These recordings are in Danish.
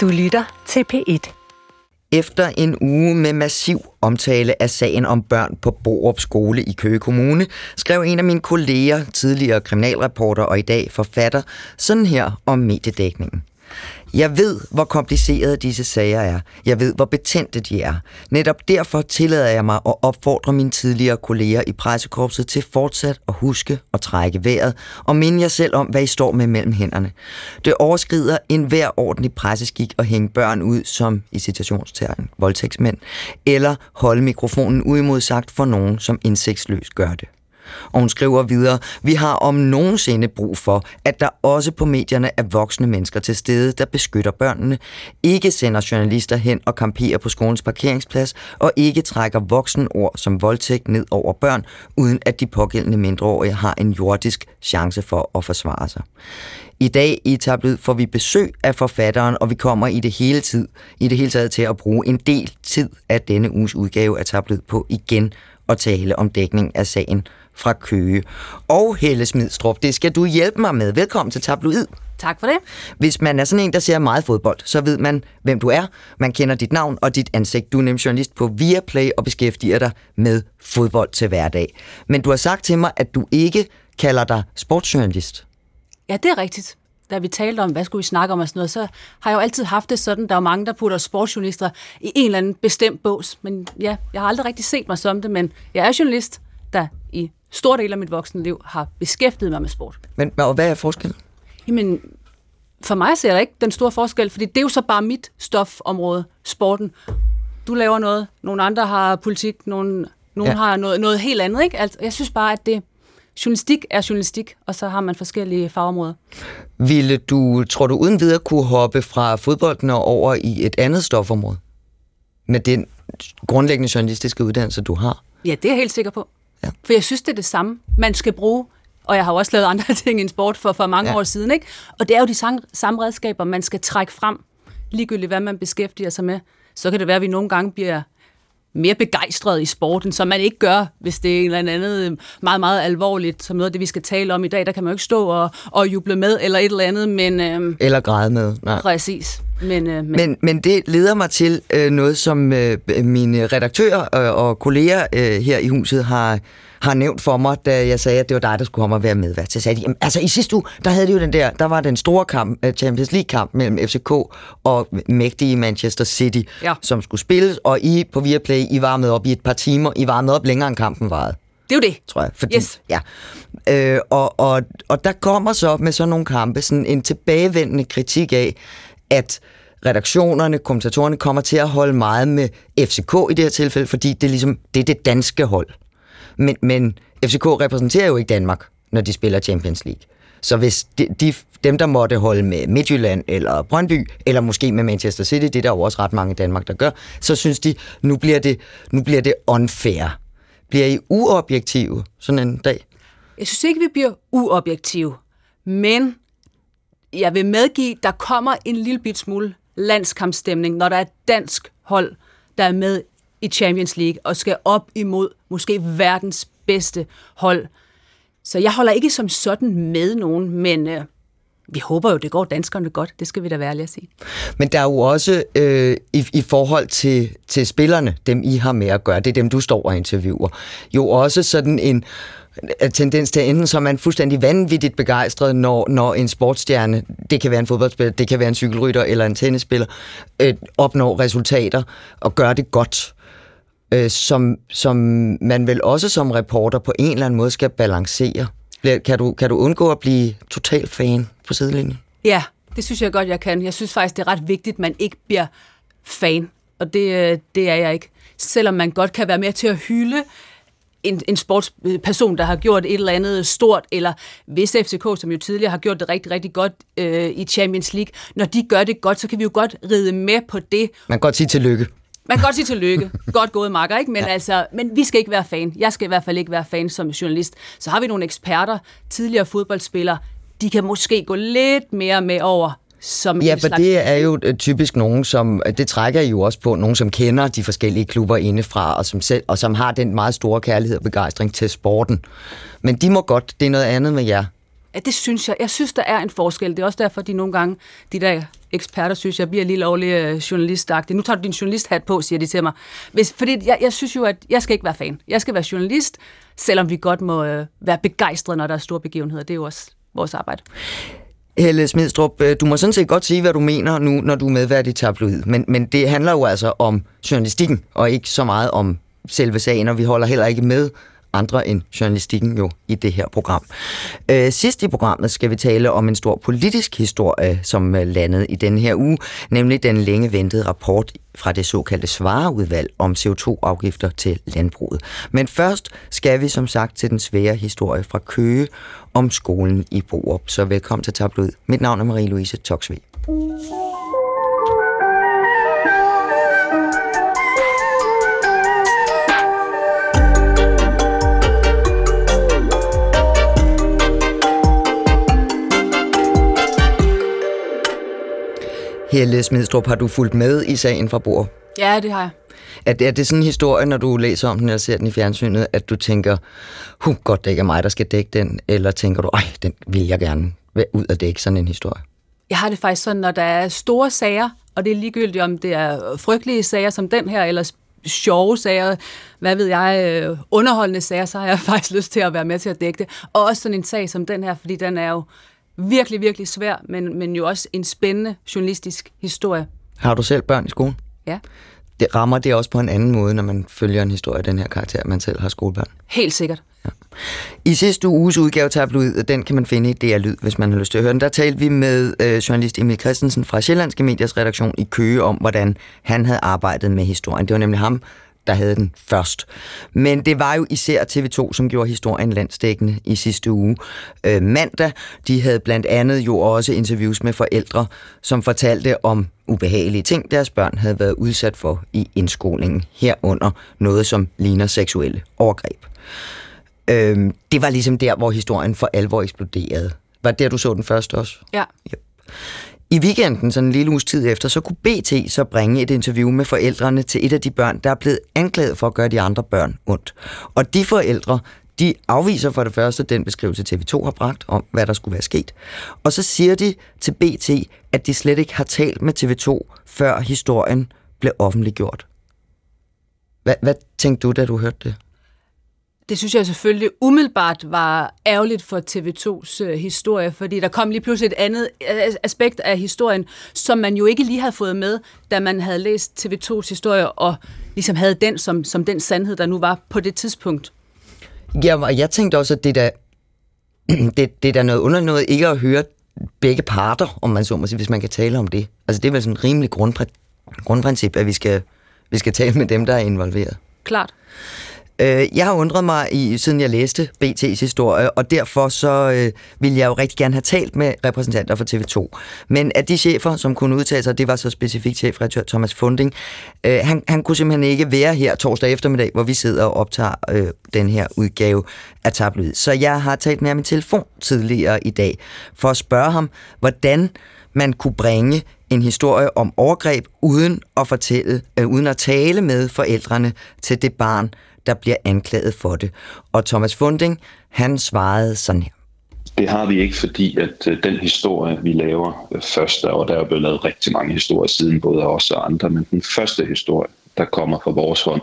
Du lytter til P1. Efter en uge med massiv omtale af sagen om børn på Borup Skole i Køge Kommune, skrev en af mine kolleger, tidligere kriminalreporter og i dag forfatter, sådan her om mediedækningen. Jeg ved, hvor komplicerede disse sager er. Jeg ved, hvor betændte de er. Netop derfor tillader jeg mig at opfordre mine tidligere kolleger i pressekorpset til fortsat at huske og trække vejret og minde jer selv om, hvad I står med mellem hænderne. Det overskrider enhver ordentlig presseskik at hænge børn ud som, i citationstegn, voldtægtsmænd, eller holde mikrofonen uimodsagt for nogen, som indsigtsløst gør det. Og hun skriver videre, vi har om nogensinde brug for, at der også på medierne er voksne mennesker til stede, der beskytter børnene, ikke sender journalister hen og kamperer på skolens parkeringsplads, og ikke trækker voksenord som voldtægt ned over børn, uden at de pågældende mindreårige har en jordisk chance for at forsvare sig. I dag i Tablet får vi besøg af forfatteren, og vi kommer i det hele tid, i det hele taget til at bruge en del tid af denne uges udgave af Tablet på igen at tale om dækning af sagen fra Køge. Og Helle Smidstrup, det skal du hjælpe mig med. Velkommen til Tabloid. Tak for det. Hvis man er sådan en, der ser meget fodbold, så ved man, hvem du er. Man kender dit navn og dit ansigt. Du er nemlig journalist på Viaplay og beskæftiger dig med fodbold til hverdag. Men du har sagt til mig, at du ikke kalder dig sportsjournalist. Ja, det er rigtigt. Da vi talte om, hvad skulle vi snakke om og sådan noget, så har jeg jo altid haft det sådan, der er mange, der putter sportsjournalister i en eller anden bestemt bås. Men ja, jeg har aldrig rigtig set mig som det, men jeg er journalist, i stor del af mit voksne liv har beskæftiget mig med sport. Men og hvad er forskellen? Jamen, for mig ser jeg ikke den store forskel, fordi det er jo så bare mit stofområde, sporten. Du laver noget, nogle andre har politik, nogle, nogle ja. har noget, noget helt andet. Ikke? Altså, jeg synes bare, at det, journalistik er journalistik, og så har man forskellige fagområder. Ville du, tror du uden videre kunne hoppe fra fodbolden og over i et andet stofområde? Med den grundlæggende journalistiske uddannelse, du har? Ja, det er jeg helt sikker på. Ja. For jeg synes, det er det samme, man skal bruge. Og jeg har også lavet andre ting i en sport for, for mange ja. år siden. Ikke? Og det er jo de samme, redskaber, man skal trække frem, ligegyldigt hvad man beskæftiger sig med. Så kan det være, at vi nogle gange bliver mere begejstret i sporten, som man ikke gør, hvis det er en eller andet meget, meget alvorligt, som noget af det, vi skal tale om i dag. Der kan man jo ikke stå og, og juble med, eller et eller andet, men... Øhm, eller græde med, nej. Præcis. Men, øh, men. Men, men det leder mig til øh, noget, som øh, mine redaktører øh, og kolleger øh, her i huset har har nævnt for mig, da jeg sagde, at det var dig, der skulle komme og være med. Så sagde de, jamen, altså i sidste uge, der havde de jo den der, der var den store kamp, øh, Champions League-kamp mellem FCK og mægtige Manchester City, ja. som skulle spilles, og I på Viaplay, I varmede op i et par timer, I varmede op længere end kampen varede. Det er jo det. Tror jeg. Fordi, yes. ja. Øh, og, og, og der kommer så med sådan nogle kampe sådan en tilbagevendende kritik af, at redaktionerne, kommentatorerne kommer til at holde meget med FCK i det her tilfælde, fordi det er ligesom det er det danske hold. Men, men FCK repræsenterer jo ikke Danmark, når de spiller Champions League. Så hvis de, de, dem, der måtte holde med Midtjylland eller Brøndby, eller måske med Manchester City, det er der jo også ret mange i Danmark, der gør, så synes de, nu bliver det, nu bliver det unfair. Bliver I uobjektive sådan en dag? Jeg synes ikke, vi bliver uobjektive, men jeg vil medgive, der kommer en lille bit smule landskampstemning, når der er dansk hold, der er med i Champions League og skal op imod måske verdens bedste hold. Så jeg holder ikke som sådan med nogen, men øh, vi håber jo, det går danskerne godt. Det skal vi da være ærlige at sige. Men der er jo også øh, i, i forhold til, til spillerne, dem I har med at gøre, det er dem, du står og interviewer, jo også sådan en Øh, tendens til, enten så er man fuldstændig vanvittigt begejstret, når, når en sportsstjerne, det kan være en fodboldspiller, det kan være en cykelrytter eller en tennisspiller, øh, opnår resultater og gør det godt øh, som, som man vel også som reporter på en eller anden måde skal balancere. Kan du, kan du undgå at blive total fan på sidelinjen? Ja, det synes jeg godt, jeg kan. Jeg synes faktisk, det er ret vigtigt, at man ikke bliver fan, og det, øh, det er jeg ikke. Selvom man godt kan være med til at hylde en, en sportsperson, der har gjort et eller andet stort, eller hvis FCK, som jo tidligere har gjort det rigtig, rigtig godt øh, i Champions League, når de gør det godt, så kan vi jo godt ride med på det. Man kan godt sige tillykke. Man kan godt sige tillykke. Godt gået, Marker, ikke? Men, ja. altså, men vi skal ikke være fan. Jeg skal i hvert fald ikke være fan som journalist. Så har vi nogle eksperter, tidligere fodboldspillere, de kan måske gå lidt mere med over som ja, for slags... det er jo øh, typisk nogen, som, øh, det trækker jo også på, nogen som kender de forskellige klubber indefra, og som, selv, og som har den meget store kærlighed og begejstring til sporten. Men de må godt, det er noget andet med jer. Ja, det synes jeg. Jeg synes, der er en forskel. Det er også derfor, de nogle gange, de der eksperter, synes jeg, bliver lige lovlig øh, journalistagtig. Nu tager du din journalisthat på, siger de til mig. Hvis, fordi jeg, jeg synes jo, at jeg skal ikke være fan. Jeg skal være journalist, selvom vi godt må øh, være begejstrede, når der er store begivenheder. Det er jo også vores arbejde. Helle Smidstrup, øh, du må sådan set godt sige, hvad du mener nu, når du er medvært i tabloid, men, men det handler jo altså om journalistikken, og ikke så meget om selve sagen, og vi holder heller ikke med andre end journalistikken jo i det her program. Øh, sidst i programmet skal vi tale om en stor politisk historie, som øh, landede i denne her uge, nemlig den længe ventede rapport fra det såkaldte svareudvalg om CO2-afgifter til landbruget. Men først skal vi som sagt til den svære historie fra Køge om skolen i Borup. Så velkommen til Tabloid. Mit navn er Marie-Louise Toksvig. Helle Smidstrup, har du fulgt med i sagen fra Bor? Ja, det har jeg. Er det, er det sådan en historie, når du læser om den eller ser den i fjernsynet, at du tænker, huh, godt det ikke er mig, der skal dække den, eller tænker du, ej, den vil jeg gerne ud af dække sådan en historie? Jeg har det faktisk sådan, når der er store sager, og det er ligegyldigt, om det er frygtelige sager som den her, eller sjove sager, hvad ved jeg, øh, underholdende sager, så har jeg faktisk lyst til at være med til at dække det. Og også sådan en sag som den her, fordi den er jo virkelig, virkelig svær, men, men jo også en spændende journalistisk historie. Har du selv børn i skolen? Ja. Det rammer det også på en anden måde, når man følger en historie af den her karakter, man selv har skolebørn? Helt sikkert. Ja. I sidste uges udgave tabloid, den kan man finde i DR Lyd, hvis man har lyst til at høre den. Der talte vi med øh, journalist Emil Christensen fra Sjællandske Mediers redaktion i Køge om, hvordan han havde arbejdet med historien. Det var nemlig ham, der havde den først. Men det var jo især TV2, som gjorde historien landsdækkende i sidste uge. Øh, mandag, de havde blandt andet jo også interviews med forældre, som fortalte om ubehagelige ting, deres børn havde været udsat for i indskolingen, herunder noget, som ligner seksuelle overgreb. Øh, det var ligesom der, hvor historien for alvor eksploderede. Var det der, du så den først også? Ja. Yep. I weekenden, sådan en lille uges tid efter, så kunne BT så bringe et interview med forældrene til et af de børn, der er blevet anklaget for at gøre de andre børn ondt. Og de forældre, de afviser for det første den beskrivelse, TV2 har bragt om, hvad der skulle være sket. Og så siger de til BT, at de slet ikke har talt med TV2, før historien blev offentliggjort. Hvad, hvad tænkte du, da du hørte det? Det synes jeg selvfølgelig umiddelbart var ærgerligt for TV2's øh, historie, fordi der kom lige pludselig et andet øh, aspekt af historien, som man jo ikke lige havde fået med, da man havde læst TV2's historie og ligesom havde den som, som den sandhed, der nu var på det tidspunkt. Ja, og jeg tænkte også, at det der, det, det er da noget under noget ikke at høre begge parter, om man så må sige, hvis man kan tale om det. Altså det er vel sådan en rimelig grundpr- grundprincip, at vi skal, vi skal tale med dem, der er involveret. Klart. Øh, jeg har undret mig, i, siden jeg læste BT's historie, og derfor så øh, ville jeg jo rigtig gerne have talt med repræsentanter for TV2. Men at de chefer, som kunne udtale sig, det var så specifikt chefredaktør Thomas Funding, øh, han, han kunne simpelthen ikke være her torsdag eftermiddag, hvor vi sidder og optager øh, den her udgave af tabloid. Så jeg har talt med ham i telefon tidligere i dag, for at spørge ham, hvordan man kunne bringe en historie om overgreb uden at fortælle, øh, uden at tale med forældrene til det barn, der bliver anklaget for det. Og Thomas Funding, han svarede sådan her. Det har vi ikke, fordi at øh, den historie, vi laver øh, først, og der er blevet lavet rigtig mange historier siden, både af os og andre, men den første historie, der kommer fra vores hånd,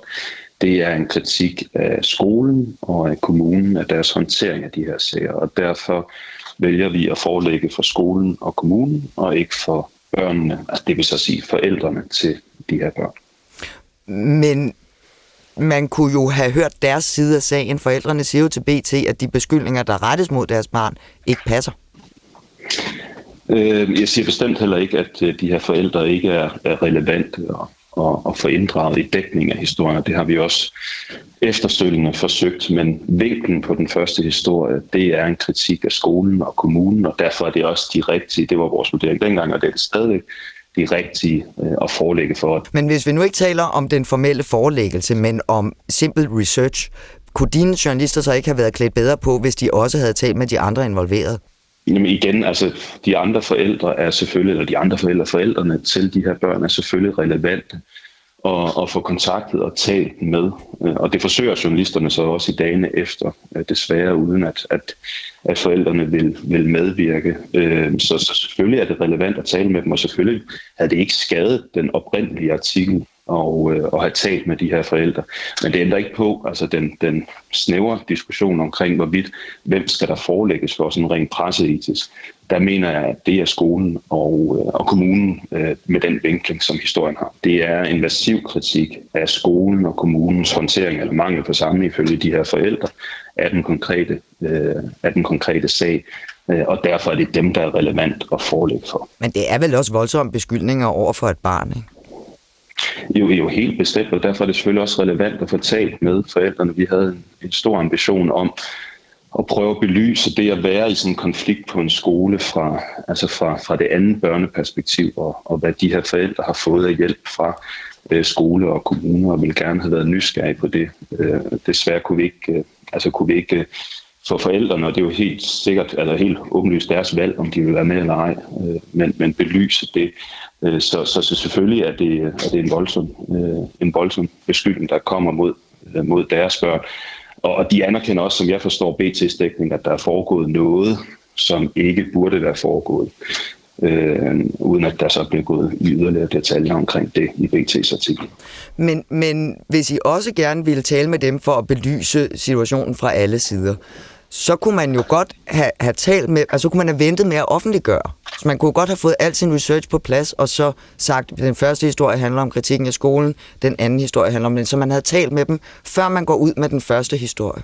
det er en kritik af skolen og af kommunen, af deres håndtering af de her sager, og derfor vælger vi at forelægge for skolen og kommunen, og ikke for børnene, altså det vil så sige forældrene til de her børn. Men man kunne jo have hørt deres side af sagen. Forældrene siger jo til BT, at de beskyldninger, der rettes mod deres barn, ikke passer. Øh, jeg siger bestemt heller ikke, at øh, de her forældre ikke er, relevante og, og, og få inddraget i dækning af historien. Det har vi også efterfølgende forsøgt, men vinklen på den første historie, det er en kritik af skolen og kommunen, og derfor er det også de rigtige, det var vores vurdering dengang, og det er det stadigvæk, de rigtige øh, at forelægge for. Men hvis vi nu ikke taler om den formelle forelæggelse, men om simpel research, kunne dine journalister så ikke have været klædt bedre på, hvis de også havde talt med de andre involverede? Jamen igen, altså de andre forældre er selvfølgelig, eller de andre forældre, forældrene til de her børn er selvfølgelig relevante og, og få kontaktet og talt med. Øh, og det forsøger journalisterne så også i dagene efter, øh, desværre uden at, at, at forældrene vil, vil medvirke. Øh, så, så selvfølgelig er det relevant at tale med dem, og selvfølgelig havde det ikke skadet den oprindelige artikel og, og have talt med de her forældre. Men det ændrer ikke på altså den, den snævre diskussion omkring, hvorvidt hvem skal der forelægges for sådan rent presseetisk der mener jeg, at det er skolen og, øh, og kommunen øh, med den vinkling, som historien har. Det er en massiv kritik af skolen og kommunens håndtering eller mangel på samme ifølge de her forældre af den konkrete, øh, af den konkrete sag. Og derfor er det dem, der er relevant at forelægge for. Men det er vel også voldsomme beskyldninger over for et barn, ikke? Jo, jo helt bestemt, og derfor er det selvfølgelig også relevant at få talt med forældrene. Vi havde en, en stor ambition om at prøve at belyse det at være i sådan en konflikt på en skole fra, altså fra, fra det andet børneperspektiv, og, og hvad de her forældre har fået af hjælp fra øh, skole og kommuner, og vil gerne have været nysgerrige på det. Øh, desværre kunne vi ikke, øh, altså kunne vi ikke øh, for forældrene, og det er jo helt sikkert, altså helt åbenlyst deres valg, om de vil være med eller ej, øh, men, men belyse det. Øh, så, så, så selvfølgelig er det, er det en, voldsom, øh, en voldsom beskyldning, der kommer mod, øh, mod deres børn. Og de anerkender også, som jeg forstår BT's dækning, at der er foregået noget, som ikke burde være foregået, øh, uden at der så bliver gået i yderligere detaljer omkring det i BT's artikel. Men, men hvis I også gerne ville tale med dem for at belyse situationen fra alle sider, så kunne man jo godt have, have talt med, altså kunne man have ventet med at offentliggøre. Så man kunne godt have fået al sin research på plads, og så sagt, at den første historie handler om kritikken af skolen, den anden historie handler om den, så man havde talt med dem, før man går ud med den første historie.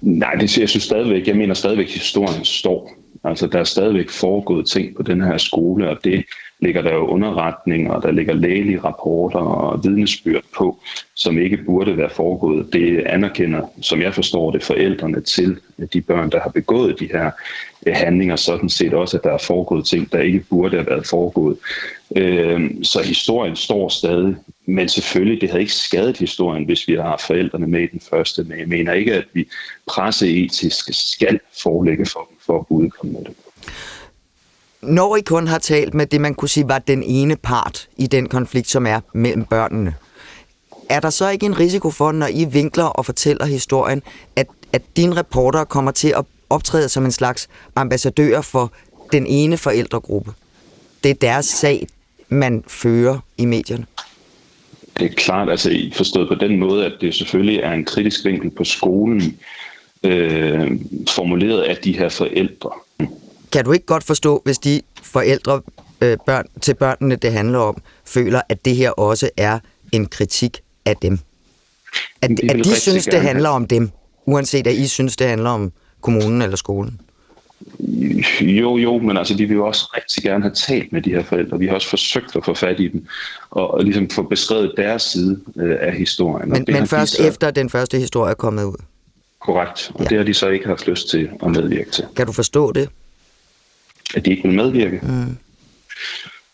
Nej, det siger jeg synes stadigvæk. Jeg mener stadigvæk, at historien står. Altså, der er stadigvæk foregået ting på den her skole, og det ligger der jo underretninger, og der ligger lægelige rapporter og vidnesbyrd på, som ikke burde være foregået. Det anerkender, som jeg forstår det, forældrene til de børn, der har begået de her øh, handlinger, sådan set også, at der er foregået ting, der ikke burde have været foregået. Øhm, så historien står stadig, men selvfølgelig, det havde ikke skadet historien, hvis vi har forældrene med i den første, men jeg mener ikke, at vi presseetisk skal forelægge for dem for at udkomme med det når I kun har talt med det, man kunne sige var den ene part i den konflikt, som er mellem børnene, er der så ikke en risiko for, når I vinkler og fortæller historien, at, at dine reporter kommer til at optræde som en slags ambassadør for den ene forældregruppe? Det er deres sag, man fører i medierne. Det er klart, altså forstået på den måde, at det selvfølgelig er en kritisk vinkel på skolen, øh, formuleret af de her forældre. Kan du ikke godt forstå, hvis de forældre øh, børn, til børnene, det handler om, føler, at det her også er en kritik af dem? At, de at de synes, det handler om dem, uanset at I synes, det handler om kommunen eller skolen? Jo, jo, men altså, de vil jo også rigtig gerne have talt med de her forældre. Vi har også forsøgt at få fat i dem, og, og ligesom få beskrevet deres side øh, af historien. Men, men først så... efter den første historie er kommet ud? Korrekt, og ja. det har de så ikke haft lyst til at medvirke til. Kan du forstå det? At de ikke vil medvirke. Mm.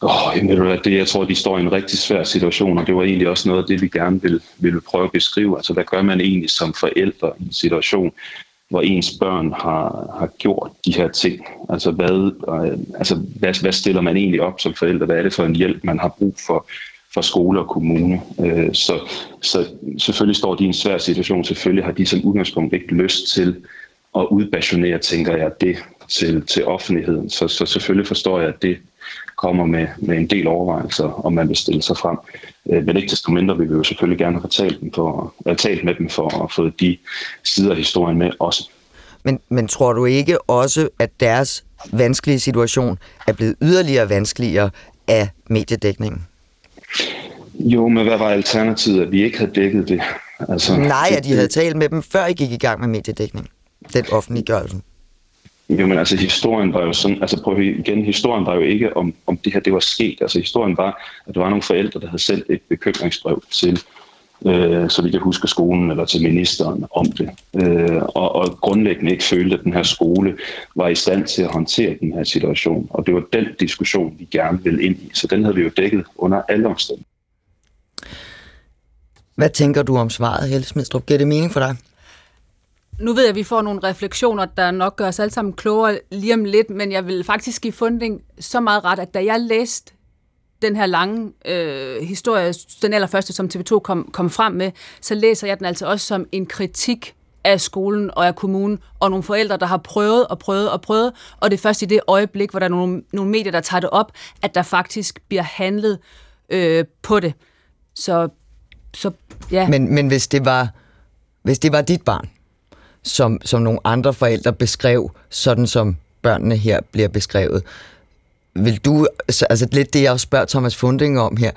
Oh, jamen, du, det, jeg tror, de står i en rigtig svær situation, og det var egentlig også noget af det, vi gerne ville, ville prøve at beskrive. Altså, hvad gør man egentlig som forældre i en situation, hvor ens børn har, har gjort de her ting? Altså, hvad, øh, altså hvad, hvad stiller man egentlig op som forældre? Hvad er det for en hjælp, man har brug for for skole og kommune? Øh, så, så selvfølgelig står de i en svær situation. Selvfølgelig har de som udgangspunkt ikke lyst til at udbasionere, tænker jeg, det til, til offentligheden. Så, så selvfølgelig forstår jeg, at det kommer med, med en del overvejelser, om man vil stille sig frem. Øh, men ikke desto mindre vil vi jo selvfølgelig gerne have talt, dem for, have talt med dem for at få de sider af historien med også. Men, men tror du ikke også, at deres vanskelige situation er blevet yderligere vanskeligere af mediedækningen? Jo, men hvad var alternativet, at vi ikke havde dækket det? Altså, Nej, at de havde talt med dem, før I gik i gang med mediedækning. Den offentliggørelsen. Jo, men altså historien var jo sådan, altså prøv igen, historien var jo ikke om, om det her, det var sket. Altså historien var, at der var nogle forældre, der havde sendt et bekymringsbrev til, øh, så vi kan huske skolen eller til ministeren om det. Øh, og, og grundlæggende ikke følte, at den her skole var i stand til at håndtere den her situation. Og det var den diskussion, vi gerne ville ind i. Så den havde vi jo dækket under alle omstændigheder. Hvad tænker du om svaret, Helle Smidstrup? Giver det mening for dig? Nu ved jeg, at vi får nogle refleksioner, der nok gør os alle sammen klogere lige om lidt, men jeg vil faktisk give funding så meget ret, at da jeg læste den her lange øh, historie, den allerførste, som TV2 kom, kom frem med, så læser jeg den altså også som en kritik af skolen og af kommunen, og nogle forældre, der har prøvet og prøvet og prøvet, og det er først i det øjeblik, hvor der er nogle, nogle medier, der tager det op, at der faktisk bliver handlet øh, på det. Så, så ja. Men, men hvis, det var, hvis det var dit barn, som, som nogle andre forældre beskrev, sådan som børnene her bliver beskrevet, vil du, altså lidt det, jeg også spørger Thomas Funding om her,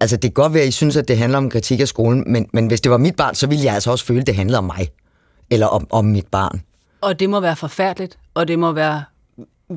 altså det kan godt være, at I synes, at det handler om kritik af skolen, men, men hvis det var mit barn, så ville jeg altså også føle, at det handlede om mig, eller om, om mit barn. Og det må være forfærdeligt, og det må være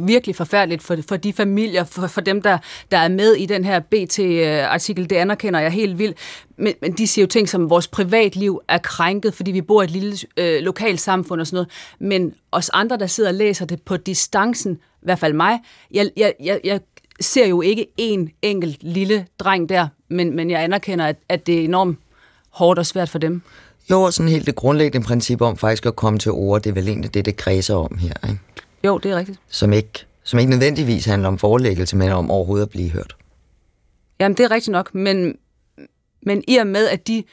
virkelig forfærdeligt for, for de familier, for, for dem, der, der er med i den her BT-artikel. Det anerkender jeg helt vildt. Men, men de siger jo ting som, at vores privatliv er krænket, fordi vi bor i et lille øh, lokalt samfund og sådan noget. Men os andre, der sidder og læser det på distancen, i hvert fald mig, jeg, jeg, jeg, jeg ser jo ikke en enkelt lille dreng der, men, men jeg anerkender, at, at det er enormt hårdt og svært for dem. Jo, sådan helt det grundlæggende princip om faktisk at komme til ord, det er vel egentlig det, det kredser om her, ikke? Jo, det er rigtigt. Som ikke, som ikke nødvendigvis handler om forelæggelse, men om overhovedet at blive hørt. Jamen, det er rigtigt nok, men, men i og med, at de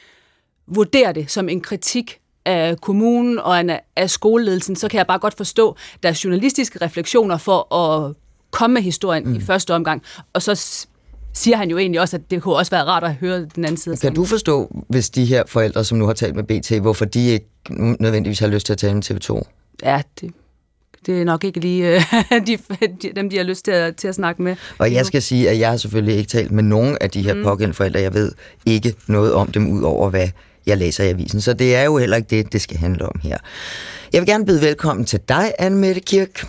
vurderer det som en kritik af kommunen og af skoleledelsen, så kan jeg bare godt forstå deres journalistiske refleksioner for at komme med historien mm. i første omgang. Og så siger han jo egentlig også, at det kunne også være rart at høre den anden side. Kan du forstå, hvis de her forældre, som nu har talt med BT, hvorfor de ikke nødvendigvis har lyst til at tale med TV2? Ja, det, det er nok ikke lige øh, de, de, dem, de har lyst til at, til at snakke med. Og jeg skal sige, at jeg har selvfølgelig ikke talt med nogen af de her mm. pågældende forældre. Jeg ved ikke noget om dem, ud over hvad jeg læser i avisen. Så det er jo heller ikke det, det skal handle om her. Jeg vil gerne byde velkommen til dig, Anne Mette Kirk.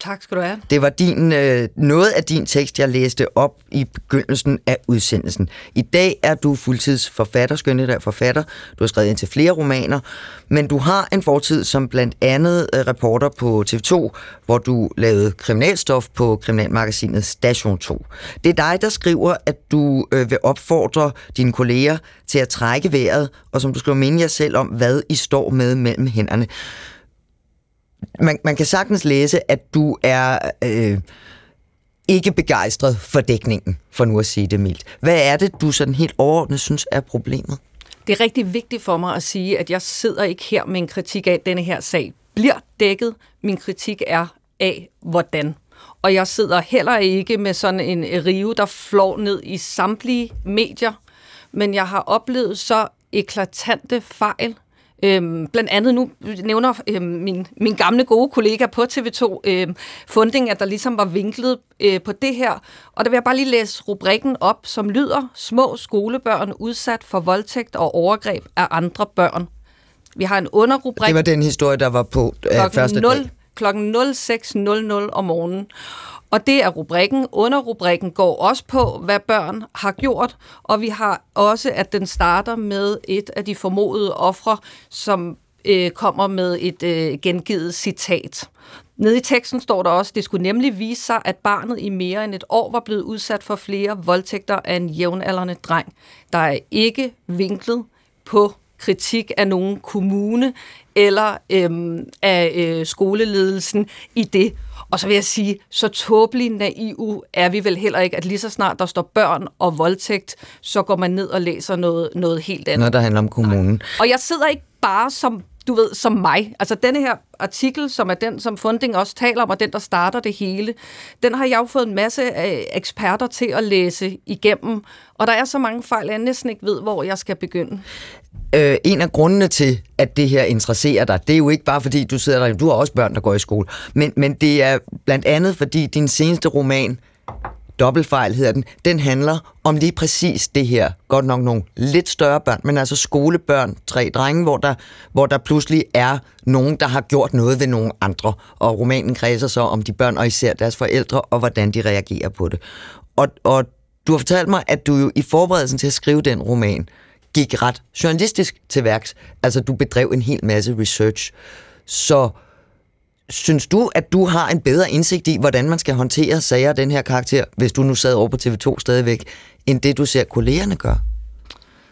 Tak skal du have. Det var din, øh, noget af din tekst, jeg læste op i begyndelsen af udsendelsen. I dag er du fuldtidsforfatter, skønlitterær forfatter. Du har skrevet ind til flere romaner, men du har en fortid som blandt andet øh, reporter på TV2, hvor du lavede kriminalstof på kriminalmagasinet Station 2. Det er dig, der skriver, at du øh, vil opfordre dine kolleger til at trække vejret, og som du skriver minde jer selv om, hvad I står med mellem hænderne man, man kan sagtens læse, at du er øh, ikke begejstret for dækningen, for nu at sige det mildt. Hvad er det, du sådan helt overordnet synes er problemet? Det er rigtig vigtigt for mig at sige, at jeg sidder ikke her med en kritik af, at denne her sag bliver dækket. Min kritik er af, hvordan. Og jeg sidder heller ikke med sådan en rive, der flår ned i samtlige medier, men jeg har oplevet så eklatante fejl, Øhm, blandt andet nu nævner øhm, min, min gamle gode kollega på TV2 øhm, Funding, at der ligesom var vinklet øh, på det her. Og der vil jeg bare lige læse rubrikken op, som lyder, små skolebørn udsat for voldtægt og overgreb af andre børn. Vi har en underrubrik. Det var den historie, der var på øh, første 0, kl. Klokken 06.00 om morgenen. Og det er rubrikken. Under rubrikken går også på, hvad børn har gjort, og vi har også, at den starter med et af de formodede ofre, som øh, kommer med et øh, gengivet citat. Nede i teksten står der også, det skulle nemlig vise sig, at barnet i mere end et år var blevet udsat for flere voldtægter af en jævnaldrende dreng. Der er ikke vinklet på kritik af nogen kommune eller øhm, af øh, skoleledelsen i det. Og så vil jeg sige, så tåbelig naiv er vi vel heller ikke, at lige så snart der står børn og voldtægt, så går man ned og læser noget, noget helt andet. Noget, der handler om kommunen. Nej. Og jeg sidder ikke bare som du ved, som mig. Altså denne her artikel, som er den, som Funding også taler om, og den, der starter det hele, den har jeg jo fået en masse øh, eksperter til at læse igennem. Og der er så mange fejl, at jeg næsten ikke ved, hvor jeg skal begynde. Øh, en af grundene til, at det her interesserer dig, det er jo ikke bare fordi, du sidder der, du har også børn, der går i skole, men, men det er blandt andet fordi din seneste roman, Dobbeltfejl hedder den, den handler om lige præcis det her. Godt nok nogle lidt større børn, men altså skolebørn, tre drenge, hvor der, hvor der pludselig er nogen, der har gjort noget ved nogle andre. Og romanen kredser så om de børn, og især deres forældre, og hvordan de reagerer på det. Og, og du har fortalt mig, at du jo i forberedelsen til at skrive den roman, gik ret journalistisk til værks. Altså, du bedrev en hel masse research. Så synes du, at du har en bedre indsigt i, hvordan man skal håndtere sager af den her karakter, hvis du nu sad over på TV2 stadigvæk, end det, du ser kollegerne gøre?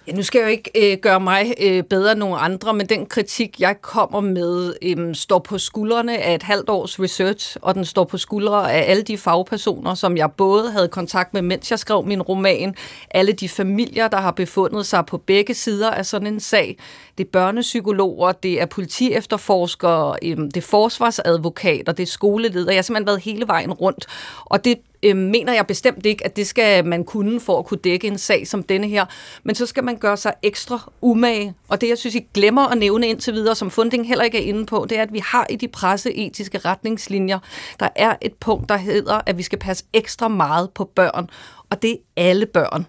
Ja, nu skal jeg jo ikke øh, gøre mig øh, bedre end nogen andre, men den kritik, jeg kommer med, øh, står på skuldrene af et halvt års research, og den står på skuldre af alle de fagpersoner, som jeg både havde kontakt med, mens jeg skrev min roman, alle de familier, der har befundet sig på begge sider af sådan en sag. Det er børnepsykologer, det er politiefterforskere, øh, det er forsvarsadvokater, det er skoleledere. Jeg har simpelthen været hele vejen rundt, og det øh, mener jeg bestemt ikke, at det skal man kunne for at kunne dække en sag som denne her. Men så skal man gøre sig ekstra umage. Og det, jeg synes, I glemmer at nævne indtil videre, som Funding heller ikke er inde på, det er, at vi har i de presseetiske retningslinjer, der er et punkt, der hedder, at vi skal passe ekstra meget på børn. Og det er alle børn.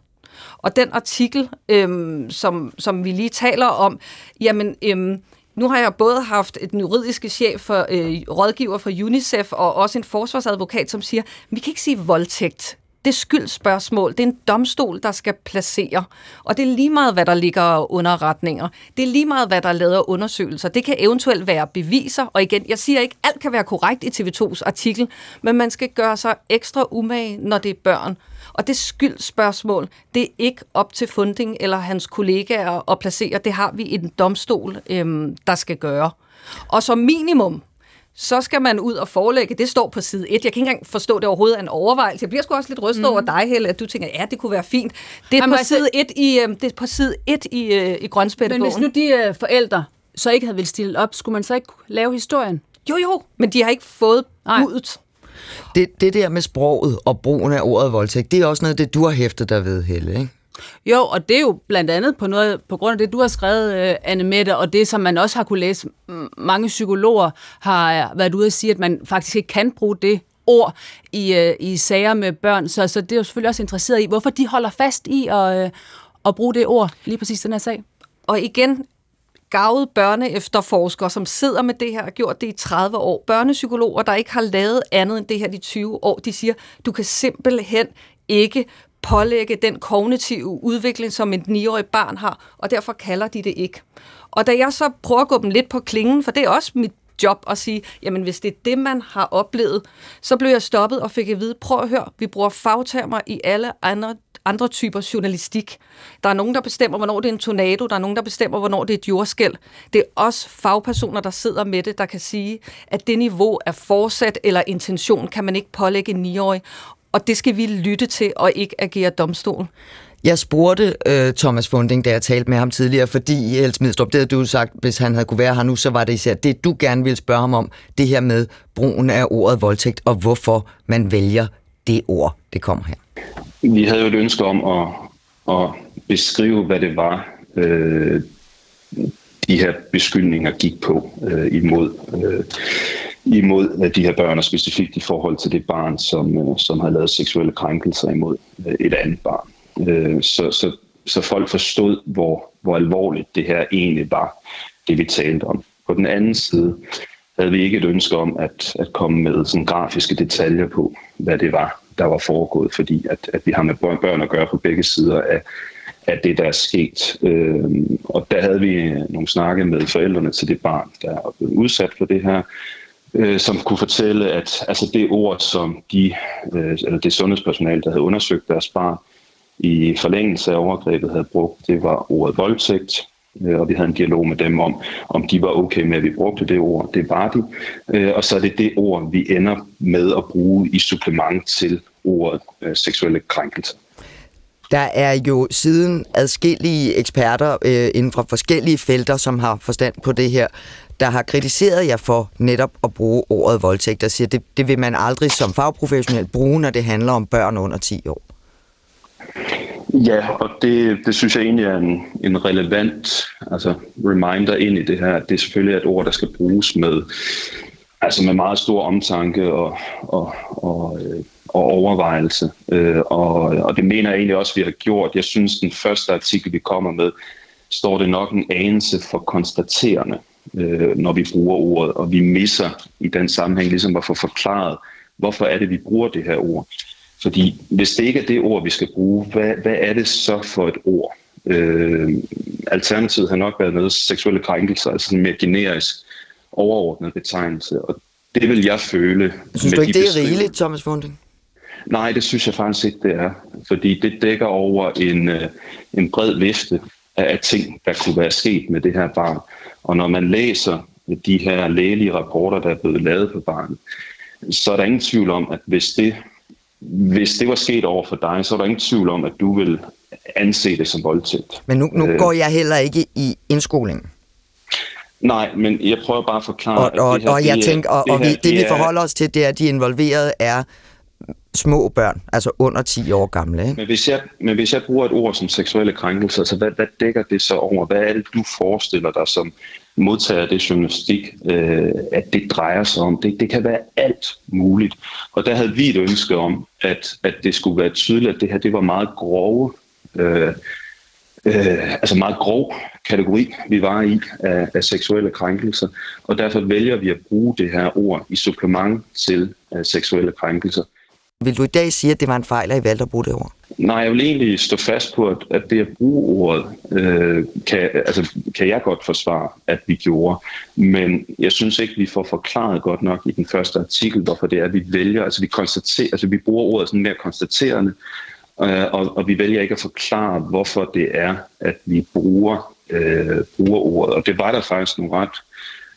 Og den artikel, øhm, som, som vi lige taler om, jamen, øhm, nu har jeg både haft et juridiske chef for øh, rådgiver for UNICEF og også en forsvarsadvokat, som siger, vi kan ikke sige voldtægt. Det er skyldspørgsmål. Det er en domstol, der skal placere. Og det er lige meget, hvad der ligger under retninger. Det er lige meget, hvad der lader undersøgelser. Det kan eventuelt være beviser. Og igen, jeg siger ikke, alt kan være korrekt i TV2's artikel, men man skal gøre sig ekstra umage, når det er børn. Og det skyldspørgsmål, det er ikke op til Funding eller hans kollegaer at placere. Det har vi en domstol, øhm, der skal gøre. Og som minimum, så skal man ud og forelægge. Det står på side 1. Jeg kan ikke engang forstå, at det overhovedet er en overvejelse. Jeg bliver sgu også lidt rystet mm. over dig, Helle, at du tænker, ja, det kunne være fint. Det er, Jamen, på, altså, side 1 i, øh, det er på side 1 i, øh, i Grønspættebogen. Men hvis nu de øh, forældre så ikke havde vil stille op, skulle man så ikke lave historien? Jo, jo, men de har ikke fået budet. Det, det der med sproget og brugen af ordet voldtægt, det er også noget, det du har hæftet dig ved, Helle, ikke? Jo, og det er jo blandt andet på, noget, på grund af det, du har skrevet, uh, Anne Mette, og det, som man også har kunne læse. Mange psykologer har været ude at sige, at man faktisk ikke kan bruge det ord i, uh, i sager med børn. Så, så det er jo selvfølgelig også interesseret i, hvorfor de holder fast i at, uh, at bruge det ord, lige præcis den her sag. Og igen, gavet børneefterforskere, som sidder med det her og har gjort det i 30 år. Børnepsykologer, der ikke har lavet andet end det her de 20 år, de siger, du kan simpelthen ikke pålægge den kognitive udvikling, som et 9-årig barn har, og derfor kalder de det ikke. Og da jeg så prøver at gå dem lidt på klingen, for det er også mit job og sige, jamen hvis det er det, man har oplevet, så blev jeg stoppet og fik at vide, prøv at høre, vi bruger fagtermer i alle andre andre typer journalistik. Der er nogen, der bestemmer, hvornår det er en tornado. Der er nogen, der bestemmer, hvornår det er et jordskæld. Det er også fagpersoner, der sidder med det, der kan sige, at det niveau er fortsat eller intention, kan man ikke pålægge en 9-årig. Og det skal vi lytte til og ikke agere domstol. Jeg spurgte øh, Thomas Funding, da jeg talte med ham tidligere, fordi Else Midstrup, det havde du sagt, hvis han havde kunne være her nu, så var det især det, du gerne ville spørge ham om, det her med brugen af ordet voldtægt, og hvorfor man vælger det ord, det kommer her. Vi havde jo et ønske om at, at beskrive, hvad det var, øh, de her beskyldninger gik på øh, imod, øh, imod øh, de her børn, og specifikt i forhold til det barn, som, øh, som havde lavet seksuelle krænkelser imod øh, et andet barn. Øh, så, så, så folk forstod, hvor, hvor alvorligt det her egentlig var, det vi talte om. På den anden side havde vi ikke et ønske om at, at komme med sådan grafiske detaljer på, hvad det var, der var foregået, fordi at, at vi har med børn at gøre på begge sider af, af det, der er sket. Øh, og der havde vi nogle snakke med forældrene til det barn, der er blevet udsat for det her, øh, som kunne fortælle, at altså det ord, som de, øh, eller det sundhedspersonale, der havde undersøgt deres barn i forlængelse af overgrebet, havde brugt, det var ordet voldtægt, øh, og vi havde en dialog med dem om, om de var okay med, at vi brugte det ord. Det var de. Øh, og så er det det ord, vi ender med at bruge i supplement til ordet øh, seksuelle krænkelser. Der er jo siden adskillige eksperter øh, inden for forskellige felter, som har forstand på det her, der har kritiseret jer for netop at bruge ordet voldtægt, og siger, det, det vil man aldrig som fagprofessionel bruge, når det handler om børn under 10 år. Ja, og det, det synes jeg egentlig er en, en relevant altså reminder ind i det her. Det er selvfølgelig et ord, der skal bruges med, altså med meget stor omtanke og, og, og, øh, og overvejelse. Øh, og, og det mener jeg egentlig også, vi har gjort. Jeg synes, den første artikel, vi kommer med, står det nok en anelse for konstaterende, øh, når vi bruger ordet, og vi misser i den sammenhæng ligesom at få forklaret, hvorfor er det, vi bruger det her ord. Fordi hvis det ikke er det ord, vi skal bruge, hvad, hvad er det så for et ord? Øh, alternativet har nok været noget seksuelle krænkelser, altså sådan en mere generisk overordnet betegnelse, og det vil jeg føle. Synes du ikke, det er rigeligt, Thomas Funding? Nej, det synes jeg faktisk ikke, det er. Fordi det dækker over en, øh, en bred vifte af ting, der kunne være sket med det her barn. Og når man læser de her lægelige rapporter, der er blevet lavet på barnet, så er der ingen tvivl om, at hvis det, hvis det var sket over for dig, så er der ingen tvivl om, at du vil anse det som voldtægt. Men nu, nu øh, går jeg heller ikke i indskoling. Nej, men jeg prøver bare at forklare... Og, og, det her, og jeg det tænker, og, det, og vi, det, det vi forholder os til, det er, at de involverede er små børn, altså under 10 år gamle. Ikke? Men, hvis jeg, men hvis jeg bruger et ord som seksuelle krænkelser, så hvad, hvad dækker det så over? Hvad er det, du forestiller dig som modtager det journalistik, øh, at det drejer sig om? Det, det kan være alt muligt. Og der havde vi et ønske om, at, at det skulle være tydeligt, at det her det var meget grove øh, øh, altså meget grov kategori, vi var i af, af seksuelle krænkelser, og derfor vælger vi at bruge det her ord i supplement til uh, seksuelle krænkelser. Vil du i dag sige, at det var en fejl, at I valgte at bruge det ord? Nej, jeg vil egentlig stå fast på, at, at det at bruge ordet, øh, kan, altså, kan jeg godt forsvare, at vi gjorde. Men jeg synes ikke, vi får forklaret godt nok i den første artikel, hvorfor det er, at vi vælger, altså vi, konstaterer, altså vi bruger ordet sådan mere konstaterende, øh, og, og vi vælger ikke at forklare, hvorfor det er, at vi bruger, øh, bruger ordet. Og det var der faktisk nogle ret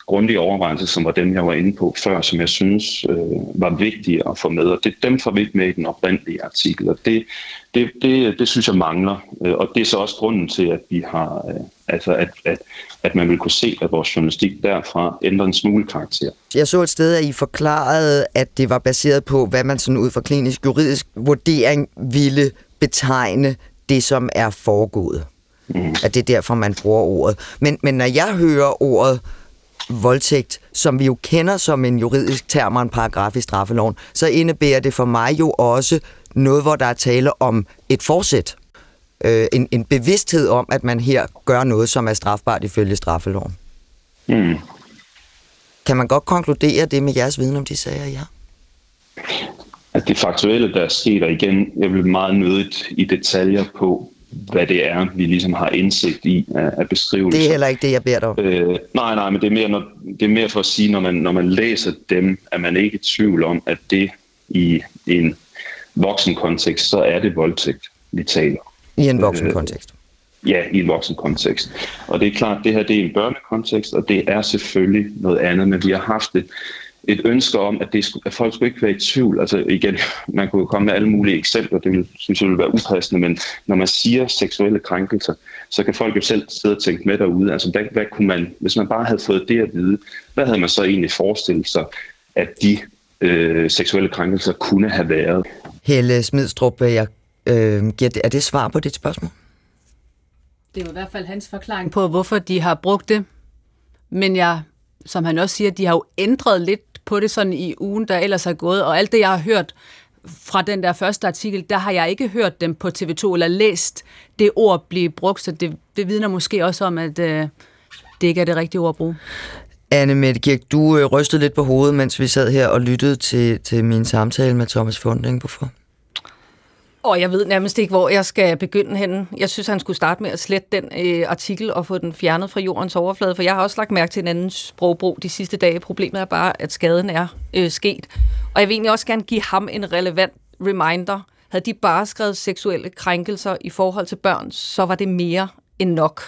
grundige overvejelser, som var dem, jeg var inde på før, som jeg synes øh, var vigtige at få med. Og det, dem får vi ikke med i den oprindelige artikel, og det, det, det, det synes jeg mangler. Øh, og det er så også grunden til, at vi har, øh, altså at, at, at man vil kunne se, at vores journalistik derfra ændrer en smule karakter. Jeg så et sted, at I forklarede, at det var baseret på, hvad man sådan ud fra klinisk juridisk vurdering ville betegne det, som er foregået. Mm. At det er derfor, man bruger ordet. Men, men når jeg hører ordet voldtægt, som vi jo kender som en juridisk term og en paragraf i straffeloven, så indebærer det for mig jo også noget, hvor der er tale om et forsæt. Øh, en, en bevidsthed om, at man her gør noget, som er strafbart ifølge straffeloven. Mm. Kan man godt konkludere det med jeres viden om de sager, ja? At det faktuelle, der er sket, og igen, jeg vil meget nødigt i detaljer på, hvad det er, vi ligesom har indsigt i af, af beskrivelser. Det er heller ikke det, jeg beder dig om. Øh, nej, nej, men det er, mere, når, det er mere for at sige, når man, når man læser dem, er man ikke i tvivl om, at det i en voksen kontekst, så er det voldtægt, vi taler. I en voksen kontekst? Øh, ja, i en voksen kontekst. Og det er klart, det her det er en børnekontekst, og det er selvfølgelig noget andet, men vi har haft det et ønske om, at, det skulle, at folk skulle ikke være i tvivl. Altså igen, man kunne komme med alle mulige eksempler, det vil, synes jeg vil være upassende, men når man siger seksuelle krænkelser, så kan folk jo selv sidde og tænke med derude. Altså hvad, hvad kunne man, hvis man bare havde fået det at vide, hvad havde man så egentlig forestillet sig, at de øh, seksuelle krænkelser kunne have været? Helle Smidstrup, jeg, øh, er det svar på dit spørgsmål? Det er jo i hvert fald hans forklaring på, hvorfor de har brugt det. Men jeg, som han også siger, de har jo ændret lidt på det sådan i ugen, der ellers er gået, og alt det, jeg har hørt fra den der første artikel, der har jeg ikke hørt dem på TV2 eller læst det ord blive brugt, så det, det vidner måske også om, at øh, det ikke er det rigtige ord at bruge. Anne Mette Kirk, du øh, rystede lidt på hovedet, mens vi sad her og lyttede til, til min samtale med Thomas Funding. for og jeg ved nærmest ikke, hvor jeg skal begynde henne. Jeg synes, han skulle starte med at slette den øh, artikel og få den fjernet fra jordens overflade, for jeg har også lagt mærke til en anden sprogbrug de sidste dage. Problemet er bare, at skaden er øh, sket. Og jeg vil egentlig også gerne give ham en relevant reminder. Havde de bare skrevet seksuelle krænkelser i forhold til børn, så var det mere end nok.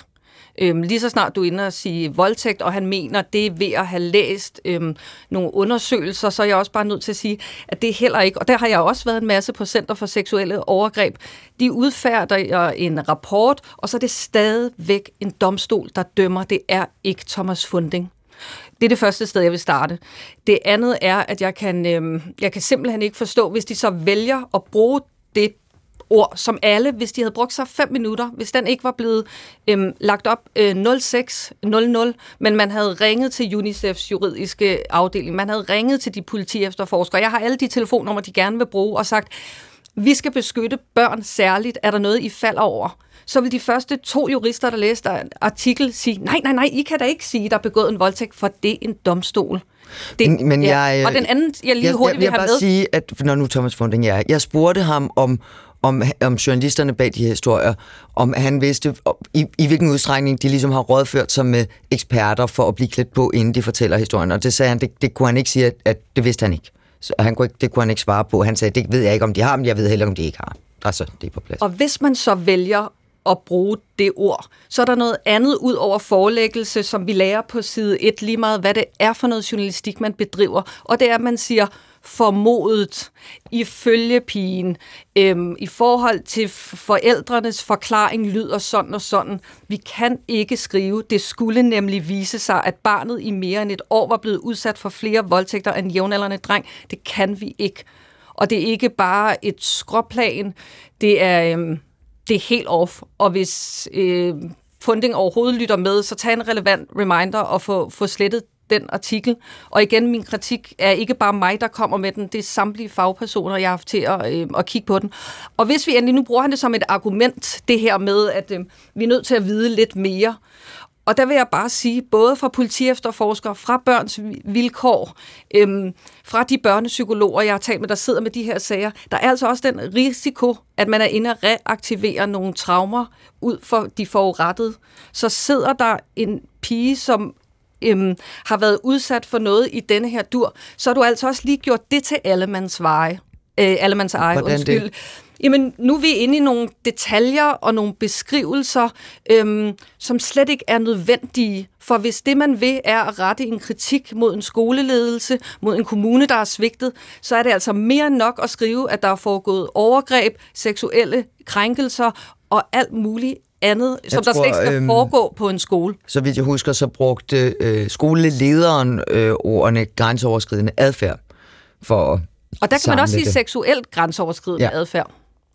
Øhm, lige så snart du er inde og sige voldtægt, og han mener, det er ved at have læst øhm, nogle undersøgelser, så er jeg også bare nødt til at sige, at det er heller ikke, og der har jeg også været en masse på Center for Seksuelle Overgreb, de udfærder en rapport, og så er det stadigvæk en domstol, der dømmer. Det er ikke Thomas Funding. Det er det første sted, jeg vil starte. Det andet er, at jeg kan, øhm, jeg kan simpelthen ikke forstå, hvis de så vælger at bruge det ord, som alle, hvis de havde brugt sig fem minutter, hvis den ikke var blevet øhm, lagt op øh, 0600, men man havde ringet til UNICEFs juridiske afdeling, man havde ringet til de politiefterforskere, jeg har alle de telefonnumre, de gerne vil bruge, og sagt, vi skal beskytte børn særligt, er der noget, I falder over? så vil de første to jurister, der læste artikel, sige, nej, nej, nej, I kan da ikke sige, der er begået en voldtægt, for det er en domstol. Det, men, men ja. jeg, og den anden, jeg lige hurtigt jeg, jeg, vil have bare med. sige, at når nu Thomas Funding er, jeg spurgte ham om, om, om journalisterne bag de her historier, om han vidste, i, i hvilken udstrækning de ligesom har rådført sig med eksperter for at blive klædt på, inden de fortæller historien. Og det sagde han, det, det kunne han ikke sige, at, at det vidste han ikke. Så han kunne ikke, det kunne han ikke svare på. Han sagde, det ved jeg ikke, om de har, men jeg ved heller ikke, om de ikke har. Altså, det er på plads. Og hvis man så vælger at bruge det ord. Så er der noget andet ud over forelæggelse, som vi lærer på side 1 lige meget, hvad det er for noget journalistik, man bedriver. Og det er, at man siger, formodet, ifølge pigen, øhm, i forhold til forældrenes forklaring lyder sådan og sådan. Vi kan ikke skrive. Det skulle nemlig vise sig, at barnet i mere end et år var blevet udsat for flere voldtægter end jævnaldrende dreng. Det kan vi ikke. Og det er ikke bare et skråplan. Det er, øhm, det er helt off. Og hvis Øhm, Funding overhovedet lytter med, så tag en relevant reminder og få, få slettet den artikel. Og igen, min kritik er ikke bare mig, der kommer med den, det er samtlige fagpersoner, jeg har haft til at, øh, at kigge på den. Og hvis vi endelig, nu bruger han det som et argument, det her med, at øh, vi er nødt til at vide lidt mere. Og der vil jeg bare sige, både fra politiefterforskere, fra børns vilkår, øhm, fra de børnepsykologer, jeg har talt med, der sidder med de her sager, der er altså også den risiko, at man er inde og reaktivere nogle traumer ud for de forurettede. Så sidder der en pige, som øhm, har været udsat for noget i denne her dur, så har du altså også lige gjort det til allemands veje. Øh, allemands eje, Hvordan undskyld. Det? Jamen, nu er vi inde i nogle detaljer og nogle beskrivelser, øhm, som slet ikke er nødvendige. For hvis det, man vil, er at rette en kritik mod en skoleledelse, mod en kommune, der er svigtet, så er det altså mere nok at skrive, at der er foregået overgreb, seksuelle krænkelser og alt muligt andet, jeg som tror, der slet ikke skal øhm, foregå på en skole. Så vidt jeg husker, så brugte øh, skolelederen øh, ordene grænseoverskridende adfærd for at Og der kan man også sige det. seksuelt grænseoverskridende ja. adfærd.